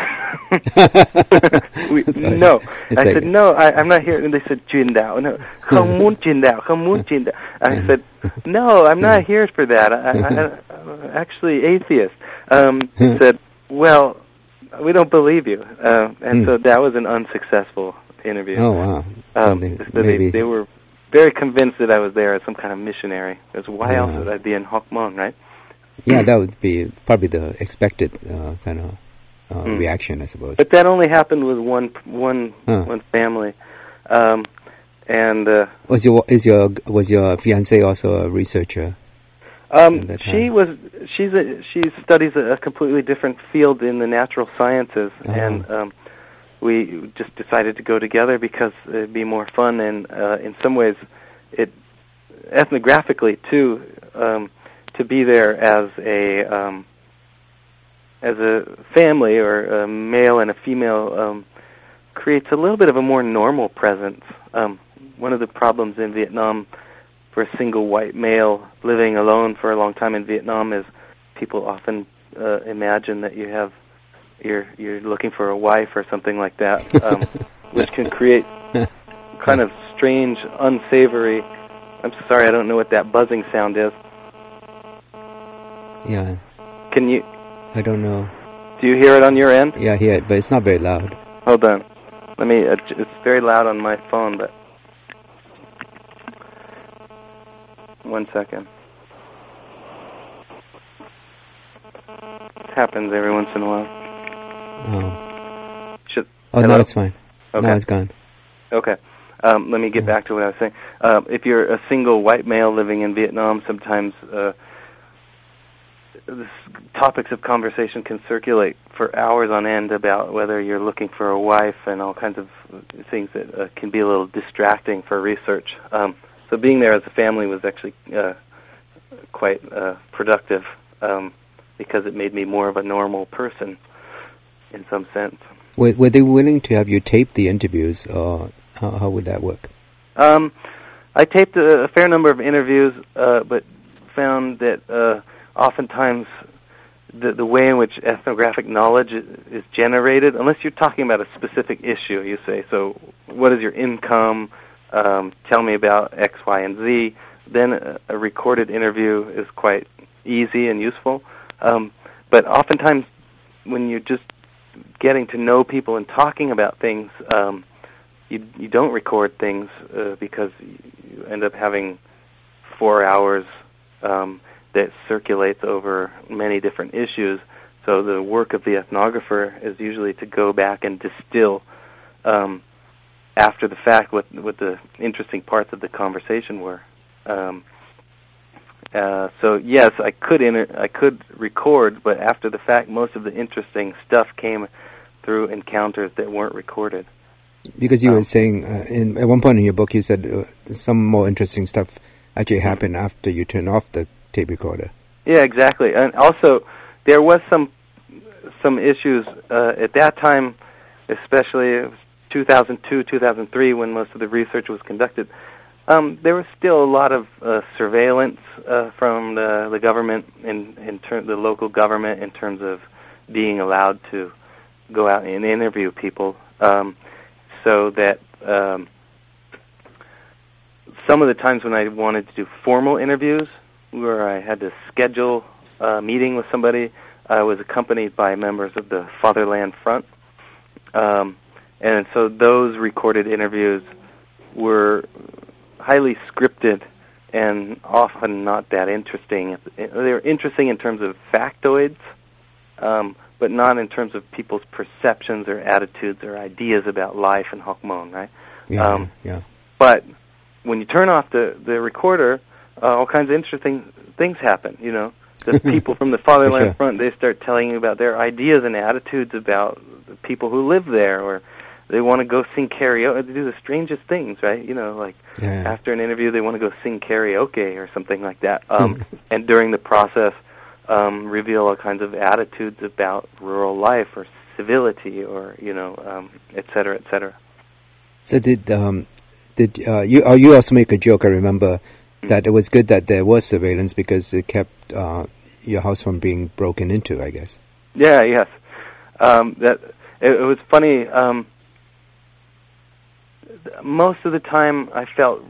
we, no. I said, no, I, I'm not here. And they said, Jindao. No, không muốn Jindao, không muốn Jindao. I said, no, I'm not here for that. I, I, I'm actually atheist. Um, said, well, we don't believe you. Uh, and so that was an unsuccessful interview. Oh, wow. Um, so they, they were very convinced that I was there as some kind of missionary. Because why else would I be in Hoc Mon, right? Yeah, that would be probably the expected uh, kind of uh, mm. reaction, I suppose. But that only happened with one one huh. one family, um, and uh, was your is your was your fiance also a researcher? Um, she was she's a she studies a, completely different field in the natural sciences, uh-huh. and um, we just decided to go together because it'd be more fun, and uh, in some ways, it ethnographically too. Um, to be there as a um, as a family or a male and a female um, creates a little bit of a more normal presence. Um, one of the problems in Vietnam for a single white male living alone for a long time in Vietnam is people often uh, imagine that you have you're you're looking for a wife or something like that, um, which can create kind of strange, unsavory I'm sorry, I don't know what that buzzing sound is. Yeah, Can you? I don't know. Do you hear it on your end? Yeah, I hear it, but it's not very loud. Hold on. Let me. Uh, it's very loud on my phone, but one second. It happens every once in a while. Oh, Should, oh Hello? no, it's fine. Okay. Now it's gone. Okay. Um, let me get Yeah. back to what I was saying. Um, if you're a single white male living in Vietnam, sometimes uh, topics of conversation can circulate for hours on end about whether you're looking for a wife and all kinds of things that uh, can be a little distracting for research. Um, so being there as a family was actually uh, quite uh, productive um, because it made me more of a normal person in some sense. Were, were they willing to have you tape the interviews, or how, how would that work? Um, I taped a, a fair number of interviews, uh, but found that uh, oftentimes the the way in which ethnographic knowledge is, generated, unless you're talking about a specific issue, you say, so what is your income? Um, tell me about X, Y, and Z. Then a, a recorded interview is quite easy and useful. Um, but oftentimes, when you're just getting to know people and talking about things, um, you you don't record things uh, because you end up having four hours um, that circulates over many different issues. So the work of the ethnographer is usually to go back and distill um, after the fact what what the interesting parts of the conversation were. Um, uh, so yes, I could inter- I could record, but after the fact, most of the interesting stuff came through encounters that weren't recorded. Because you Oh. were saying uh, in at one point in your book, you said uh, some more interesting stuff actually happened after you turned off the tape recorder. Yeah, exactly. And also, there was some some issues uh, at that time, especially it was 2002, 2003, when most of the research was conducted. Um, there was still a lot of uh, surveillance uh, from the, the government in in ter- the local government in terms of being allowed to go out and interview people, um, so that um, some of the times when I wanted to do formal interviews, where I had to schedule a meeting with somebody, I was accompanied by members of the Fatherland Front, um, and so those recorded interviews were highly scripted and often not that interesting. They were interesting in terms of factoids, um, but not in terms of people's perceptions or attitudes or ideas about life in Hoc Mon, right? Yeah, Um, yeah. But when you turn off the the recorder, uh, all kinds of interesting things happen. You know, the people from the Fatherland. Front they start telling you about their ideas and attitudes about the people who live there, or they want to go sing karaoke. They do the strangest things, right? You know, like Yeah. after an interview, they want to go sing karaoke or something like that. Um, and during the process, um, reveal all kinds of attitudes about rural life or civility or you know, um, et cetera, et cetera. So did um did uh, you uh, you also make a joke? I remember that it was good that there was surveillance because it kept uh, your house from being broken into. I guess. Yeah, yes. Um, that it, it was funny. Um, most of the time, I felt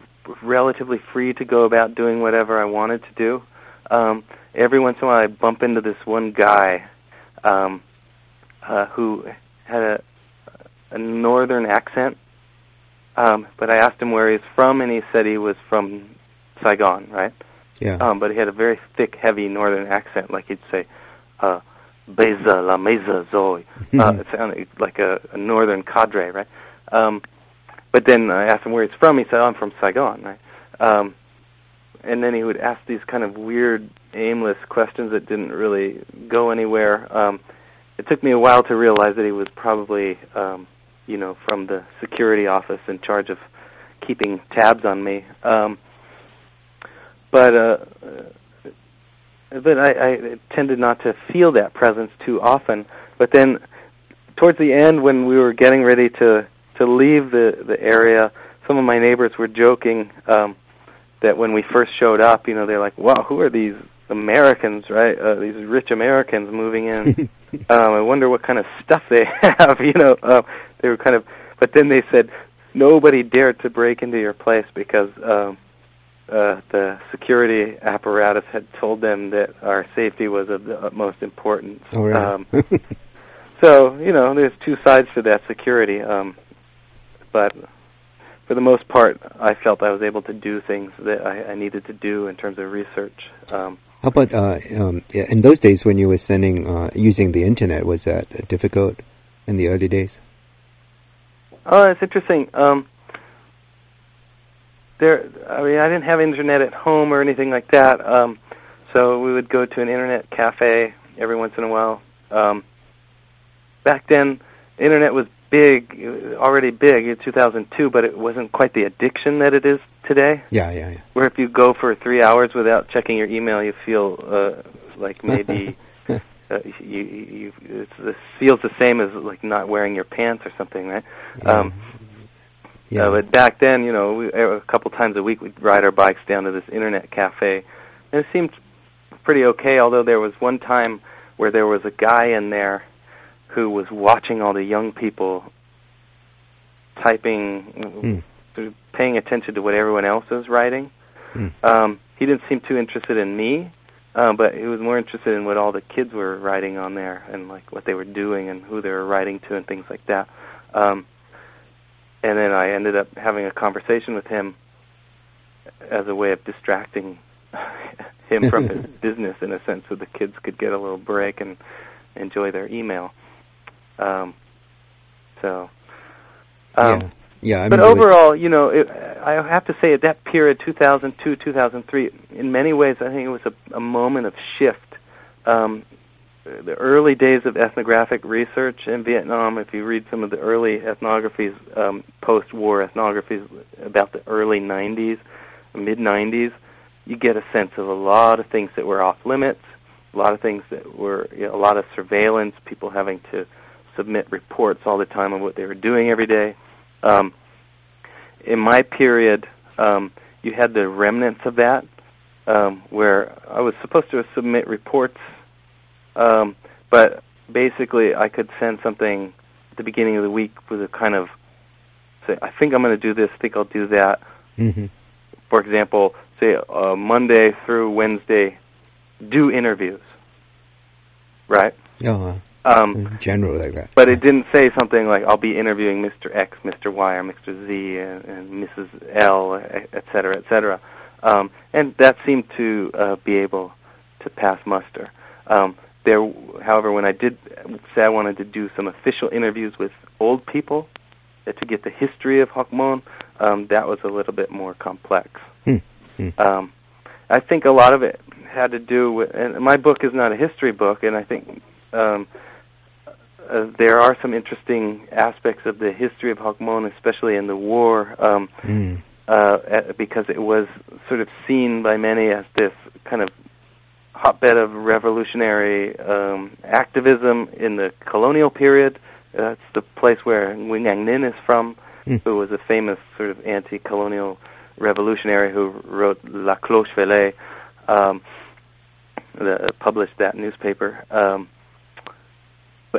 relatively free to go about doing whatever I wanted to do. Um, every once in a while, I bump into this one guy um, uh, who had a, a northern accent. Um, but I asked him where he's from, and he said he was from Saigon, right? Yeah. Um, but he had a very thick, heavy northern accent, like he'd say, uh, Beza la mesa zoe. Uh, it sounded like a, a northern cadre, right? Um, but then I asked him where he's from. He said, oh, I'm from Saigon, right? Um, and then he would ask these kind of weird, aimless questions that didn't really go anywhere. Um, it took me a while to realize that he was probably, um, you know, from the security office in charge of keeping tabs on me. Um, but uh, uh, but I, I tended not to feel that presence too often. But then, towards the end, when we were getting ready to to leave the the area, some of my neighbors were joking um, that when we first showed up, you know, they're like, "Wow, who are these Americans? Right? Uh, these rich Americans moving in. um, I wonder what kind of stuff they have." You know, uh, they were kind of. But then they said nobody dared to break into your place because. Um, uh, the security apparatus had told them that our safety was of the utmost importance. Oh, really? Um, so you know, there's two sides to that security. Um, but for the most part, I felt I was able to do things that I, I needed to do in terms of research. Um, How about uh, um, yeah, in those days when you were sending uh, using the internet? Was that difficult in the early days? Oh, it's interesting. Um, there, I mean, I didn't have internet at home or anything like that. Um, so we would go to an internet cafe every once in a while. Um, back then, internet was big, already big in 2002, but it wasn't quite the addiction that it is today. Yeah, yeah, yeah. Where if you go for three hours without checking your email, you feel uh, like maybe uh, you, you it's, it feels the same as like not wearing your pants or something, right? Yeah. Um, yeah. uh, but back then, you know, we, a couple times a week we'd ride our bikes down to this internet cafe, and it seemed pretty okay. Although there was one time where there was a guy in there who was watching all the young people typing, of paying attention to what everyone else was writing. Hmm. Um, he didn't seem too interested in me, uh, but he was more interested in what all the kids were writing on there and like what they were doing and who they were writing to and things like that. Um, and then I ended up having a conversation with him as a way of distracting him from his business in a sense, so the kids could get a little break and enjoy their email. Um, so, um, yeah. Yeah, I but mean, was- overall, you know, it, I have to say at that period, 2002, 2003, in many ways, I think it was a, a moment of shift. Um, the early days of ethnographic research in Vietnam, if you read some of the early ethnographies, um, post-war ethnographies about the early 90s, mid 90s, you get a sense of a lot of things that were off limits, a lot of things that were, you know, a lot of surveillance, people having to submit reports all the time on what they were doing every day. Um, in my period, um, you had the remnants of that, um, where I was supposed to submit reports, um, but basically I could send something at the beginning of the week with a kind of say, I think I'm going to do this, I think I'll do that. Mhm. For example, say uh, Monday through Wednesday, do interviews, right? Oh, Um, uh, in general like that. But it didn't say something like I'll be interviewing Mr. X, Mr. Y, or Mr. Z, and, and Mrs. L, et cetera, et cetera. Um, and that seemed to uh, be able to pass muster. Um, there, however, when I did say I wanted to do some official interviews with old people to get the history of Hoc Mon, um, that was a little bit more complex. Hmm. Hmm. Um, I think a lot of it had to do with, and my book is not a history book, and I think um, uh, there are some interesting aspects of the history of Hoc Mon, especially in the war, um, Mm. uh, uh, because it was sort of seen by many as this kind of hotbed of revolutionary um, activism in the colonial period. That's the place where Nguyen An Ninh is from, Mm. who was a famous sort of anti-colonial revolutionary who wrote La Cloche Fêlée, um, the, published that newspaper. Um,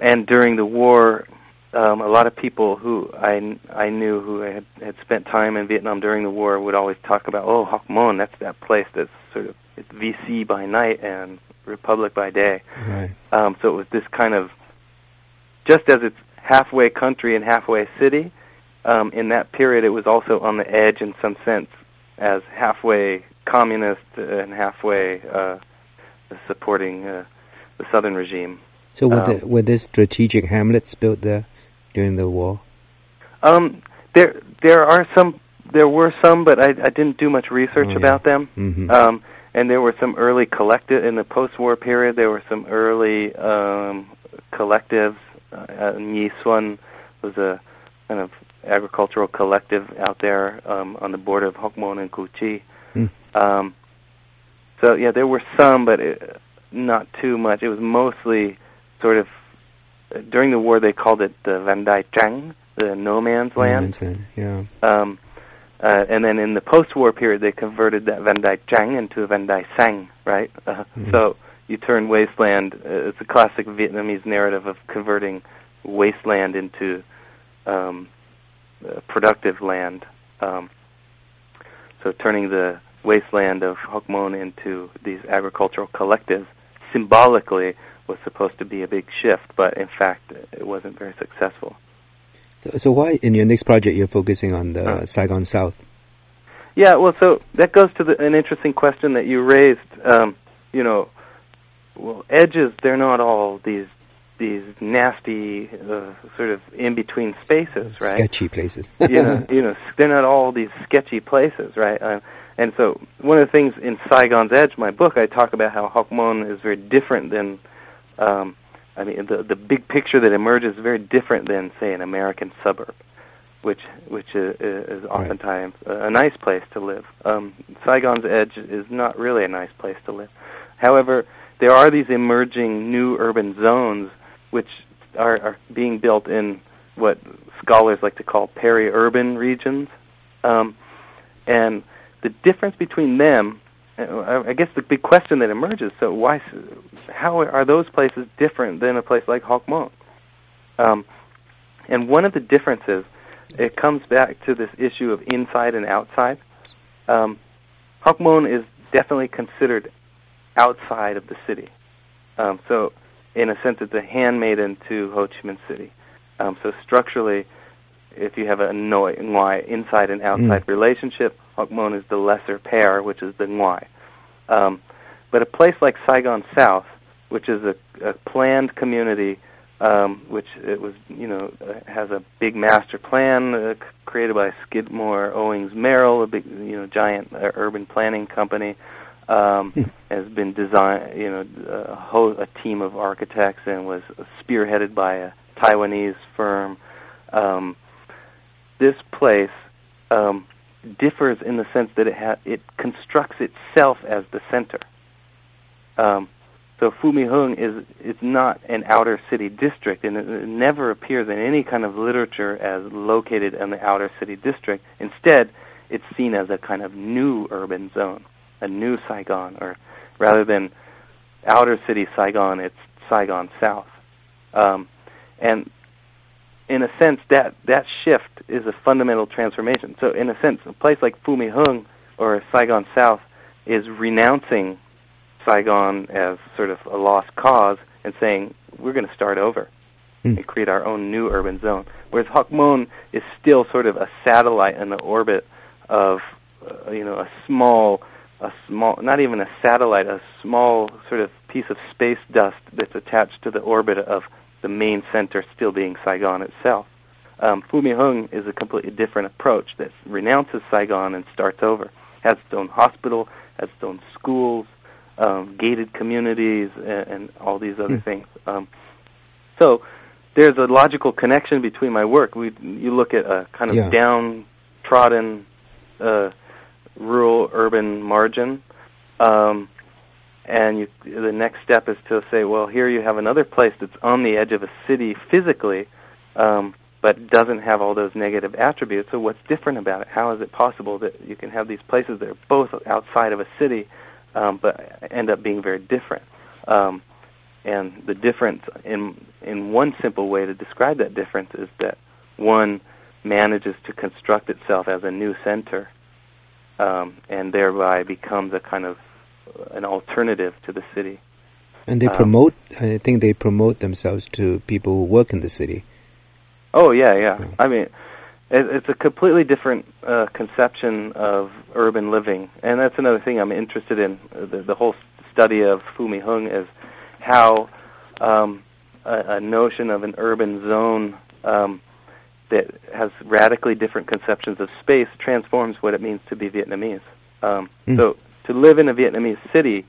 and during the war, um, a lot of people who I I knew who had had spent time in Vietnam during the war would always talk about, oh, Hoc Mon, that's that place that's sort of it's VC by night and Republic by day. Right. Um, so it was this kind of, just as it's halfway country and halfway city, um, in that period it was also on the edge in some sense as halfway communist and halfway uh, supporting uh, the southern regime. So were, Um, the, were there strategic hamlets built there during the war? Um, there there are some, there were some, but I, I didn't do much research Oh, yeah. about them. Mhm. Um, and there were some early collective in the post-war period. There were some early um, collectives. Uh, Xuân was a kind of agricultural collective out there um, on the border of Hoc Mon and Cu Chi. Hmm. Um, so yeah, there were some, but it, not too much. It was mostly sort of during the war. They called it the Vành Đai Trắng, the no man's land. Land, Yeah. Um, uh, and then in the post-war period, they converted that Vành Đai Trắng into Vành Đai Xanh, right? Uh, Mhm. So you turn wasteland. Uh, it's a classic Vietnamese narrative of converting wasteland into um, uh, productive land. Um, so turning the wasteland of Hoc Mon into these agricultural collectives symbolically was supposed to be a big shift, but in fact, it wasn't very successful. So, so why in your next project you're focusing on the uh, Saigon South? Yeah, well, so that goes to the, an interesting question that you raised. Um, you know, well, edges they're not all these these nasty uh, sort of in between spaces, right? Sketchy places. you know, you know, they're not all these sketchy places, right? Uh, and so one of the things in Saigon's Edge, my book, I talk about how Hoc Mon is very different than um, I mean, the the big picture that emerges is very different than, say, an American suburb, which which is, is oftentimes right. a nice place to live. Um, Saigon's Edge is not really a nice place to live. However, there are these emerging new urban zones which are, are being built in what scholars like to call peri-urban regions, um, and the difference between them I guess the big question that emerges: so why, how are those places different than a place like Hoc Mon? Um, and one of the differences, it comes back to this issue of inside and outside. Um, is definitely considered outside of the city. Um, so, in a sense, it's a handmaiden to Ho Chi Minh City. Um, so structurally, if you have a Noi Ngoai inside and outside mm. relationship, Hocmon is the lesser pair, which is the Ngoai. Um, but a place like Saigon South, which is a, a planned community, um, which it was, you know, uh, has a big master plan uh, created by Skidmore, Owings, Merrill, a big, you know, giant uh, urban planning company. Um, hmm. has been designed, you know, a, whole, a team of architects and was spearheaded by a Taiwanese firm. Um, this place um, differs in the sense that it ha- it constructs itself as the center. Um, so Phu My Hung is is not an outer city district, and it, it never appears in any kind of literature as located in the outer city district. Instead, it's seen as a kind of new urban zone, a new Saigon, or rather than outer city Saigon, it's Saigon South. Um, and in a sense, that that shift is a fundamental transformation. So, in a sense, a place like Phu My Hung or Saigon South is renouncing Saigon as sort of a lost cause and saying we're going to start over mm. and create our own new urban zone. Whereas Hoc Mon is still sort of a satellite in the orbit of, uh, you know, a small, a small, not even a satellite, a small sort of piece of space dust that's attached to the orbit of the main center still being Saigon itself. Um, Phu My Hung is a completely different approach that renounces Saigon and starts over. Has its own hospital, has its own schools, um, gated communities, and, and all these other mm. things. Um, so there's a logical connection between my work. We you look at a kind of yeah. downtrodden uh, rural urban margin, um, and you, the next step is to say, well, here you have another place that's on the edge of a city physically, um, but doesn't have all those negative attributes. So what's different about it? How is it possible that you can have these places that are both outside of a city, um, but end up being very different? Um, and the difference, in in one simple way to describe that difference, is that one manages to construct itself as a new center, um, and thereby becomes a kind of an alternative to the city. And they um, promote. I think they promote themselves to people who work in the city. Oh yeah. yeah. I mean, it, it's a completely different uh, conception of urban living, and that's another thing I'm interested in. The, the whole study of Phu My Hung is how um, a, a notion of an urban zone um, that has radically different conceptions of space transforms what it means to be Vietnamese. Um, mm. So to live in a Vietnamese city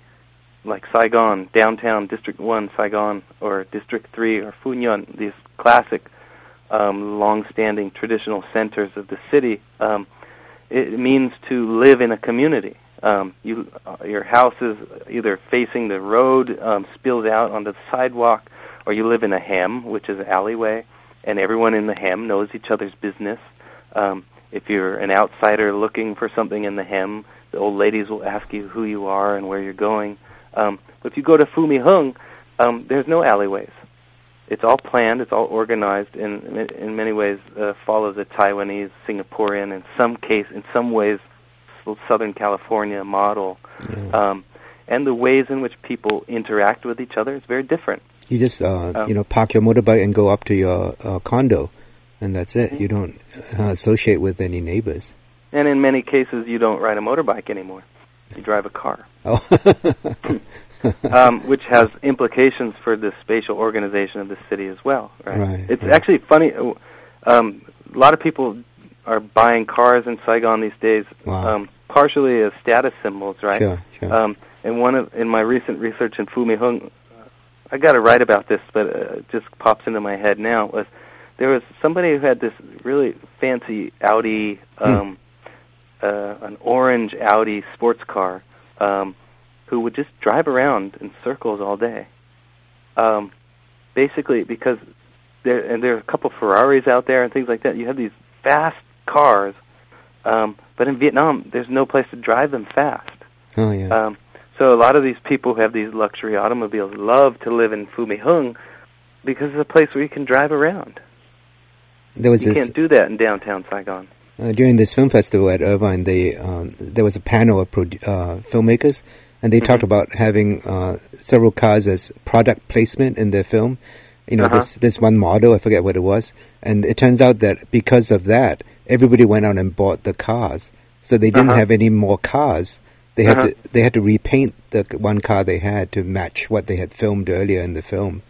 like Saigon, downtown District 1 Saigon, or District 3 or Phu Nhuận, these classic, um, long-standing traditional centers of the city, um, it means to live in a community. Um, you, uh, your house is either facing the road, um, spills out onto the sidewalk, or you live in a hem, which is an alleyway, and everyone in the hem knows each other's business. Um, if you're an outsider looking for something in the hem, the old ladies will ask you who you are and where you're going. Um, but if you go to Phu My Hung, um, there's no alleyways. It's all planned. It's all organized. In in many ways, uh, follows a Taiwanese, Singaporean, in some case, in some ways, Southern California model, Yeah. um, and the ways in which people interact with each other is very different. You just uh, Um, you know park your motorbike and go up to your uh, condo, and that's it. Mm-hmm. You don't uh, associate with any neighbors. And in many cases, you don't ride a motorbike anymore; you drive a car. Oh, um, which has implications for the spatial organization of the city as well. Right? Right, it's right. actually funny. uh, Um, a lot of people are buying cars in Saigon these days, Wow. um, partially as status symbols, right? Sure, sure. Um, and one of in my recent research in Phu My Hung, I got to write about this, but uh, it just pops into my head now. Was there was somebody who had this really fancy Audi, um, uh, an orange Audi sports car, um, who would just drive around in circles all day. Um, basically, because there and there are a couple Ferraris out there and things like that. You have these fast cars, um, but in Vietnam, there's no place to drive them fast. oh yeah. Um, so a lot of these people who have these luxury automobiles love to live in Phu My Hung because it's a place where you can drive around. there was You this can't do that in downtown Saigon. uh, during this film festival at Irvine. They um, there was a panel of uh, filmmakers, and they talked Mhm. about having uh, several cars as product placement in their film. You know, Uh-huh. this this one model, I forget what it was, and it turns out that because of that, everybody went out and bought the cars, so they didn't Uh-huh. have any more cars. They had Uh-huh. to they had to repaint the one car they had to match what they had filmed earlier in the film,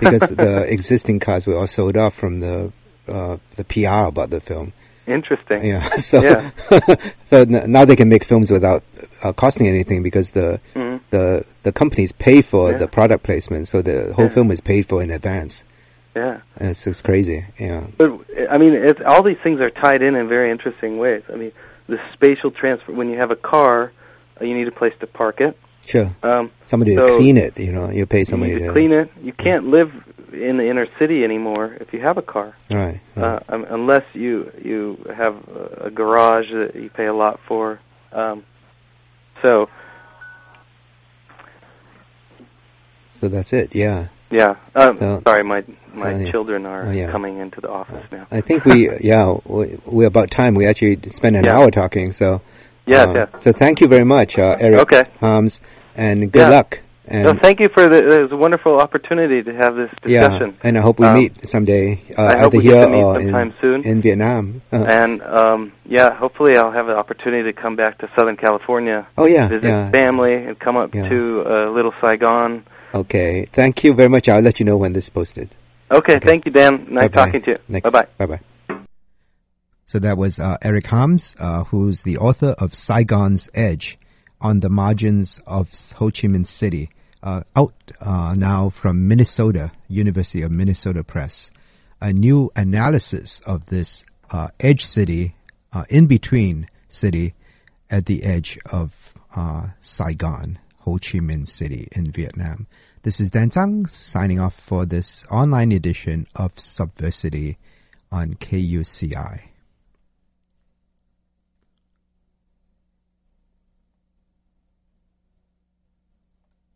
because the existing cars were all sold off from the uh, the PR about the film. Interesting. Yeah. So Yeah. so now they can make films without uh, costing anything because the Mhm. the the companies pay for Yeah. the product placement, so the whole Yeah. film is paid for in advance. Yeah. And it's just crazy. Yeah. But I mean, it's, all these things are tied in in very interesting ways. I mean, the spatial transfer. When you have a car, uh, you need a place to park it. Sure. Um, Somebody to clean it. You know, you pay you somebody need to clean it. You can't live in the inner city anymore if you have a car. Right. right. uh, um, unless you you have a, garage that you pay a lot for. Um, so so that's it. Yeah. yeah, um, So- sorry, my my yeah. children are Oh, yeah. coming into the office now. I think we yeah we, we're about time. We actually spent an Yeah. hour talking. So Yes, uh, yes. So thank you very much, uh, Erik Okay. And good Yeah. luck. And So thank you for the. It was a wonderful opportunity to have this discussion. Yeah, and I hope we Um, meet someday, uh, I hope we get to meet sometime in, soon. in Vietnam. Uh, And um, yeah, hopefully I'll have an opportunity to come back to Southern California, oh yeah, visit yeah. family, and come up Yeah. to uh, Little Saigon. Okay, thank you very much. I'll let you know when this is posted. Okay, Okay. thank you, Dan. Nice Bye-bye. talking to you. Bye bye. Bye bye. So that was uh, Erik Harms, uh, who's the author of Saigon's Edge on the margins of Ho Chi Minh City, uh, out uh, now from Minnesota, University of Minnesota Press. A new analysis of this uh, edge city, uh, in between city, at the edge of uh, Saigon, Ho Chi Minh City in Vietnam. This is Dan Tsang signing off for this online edition of Subversity on KUCI.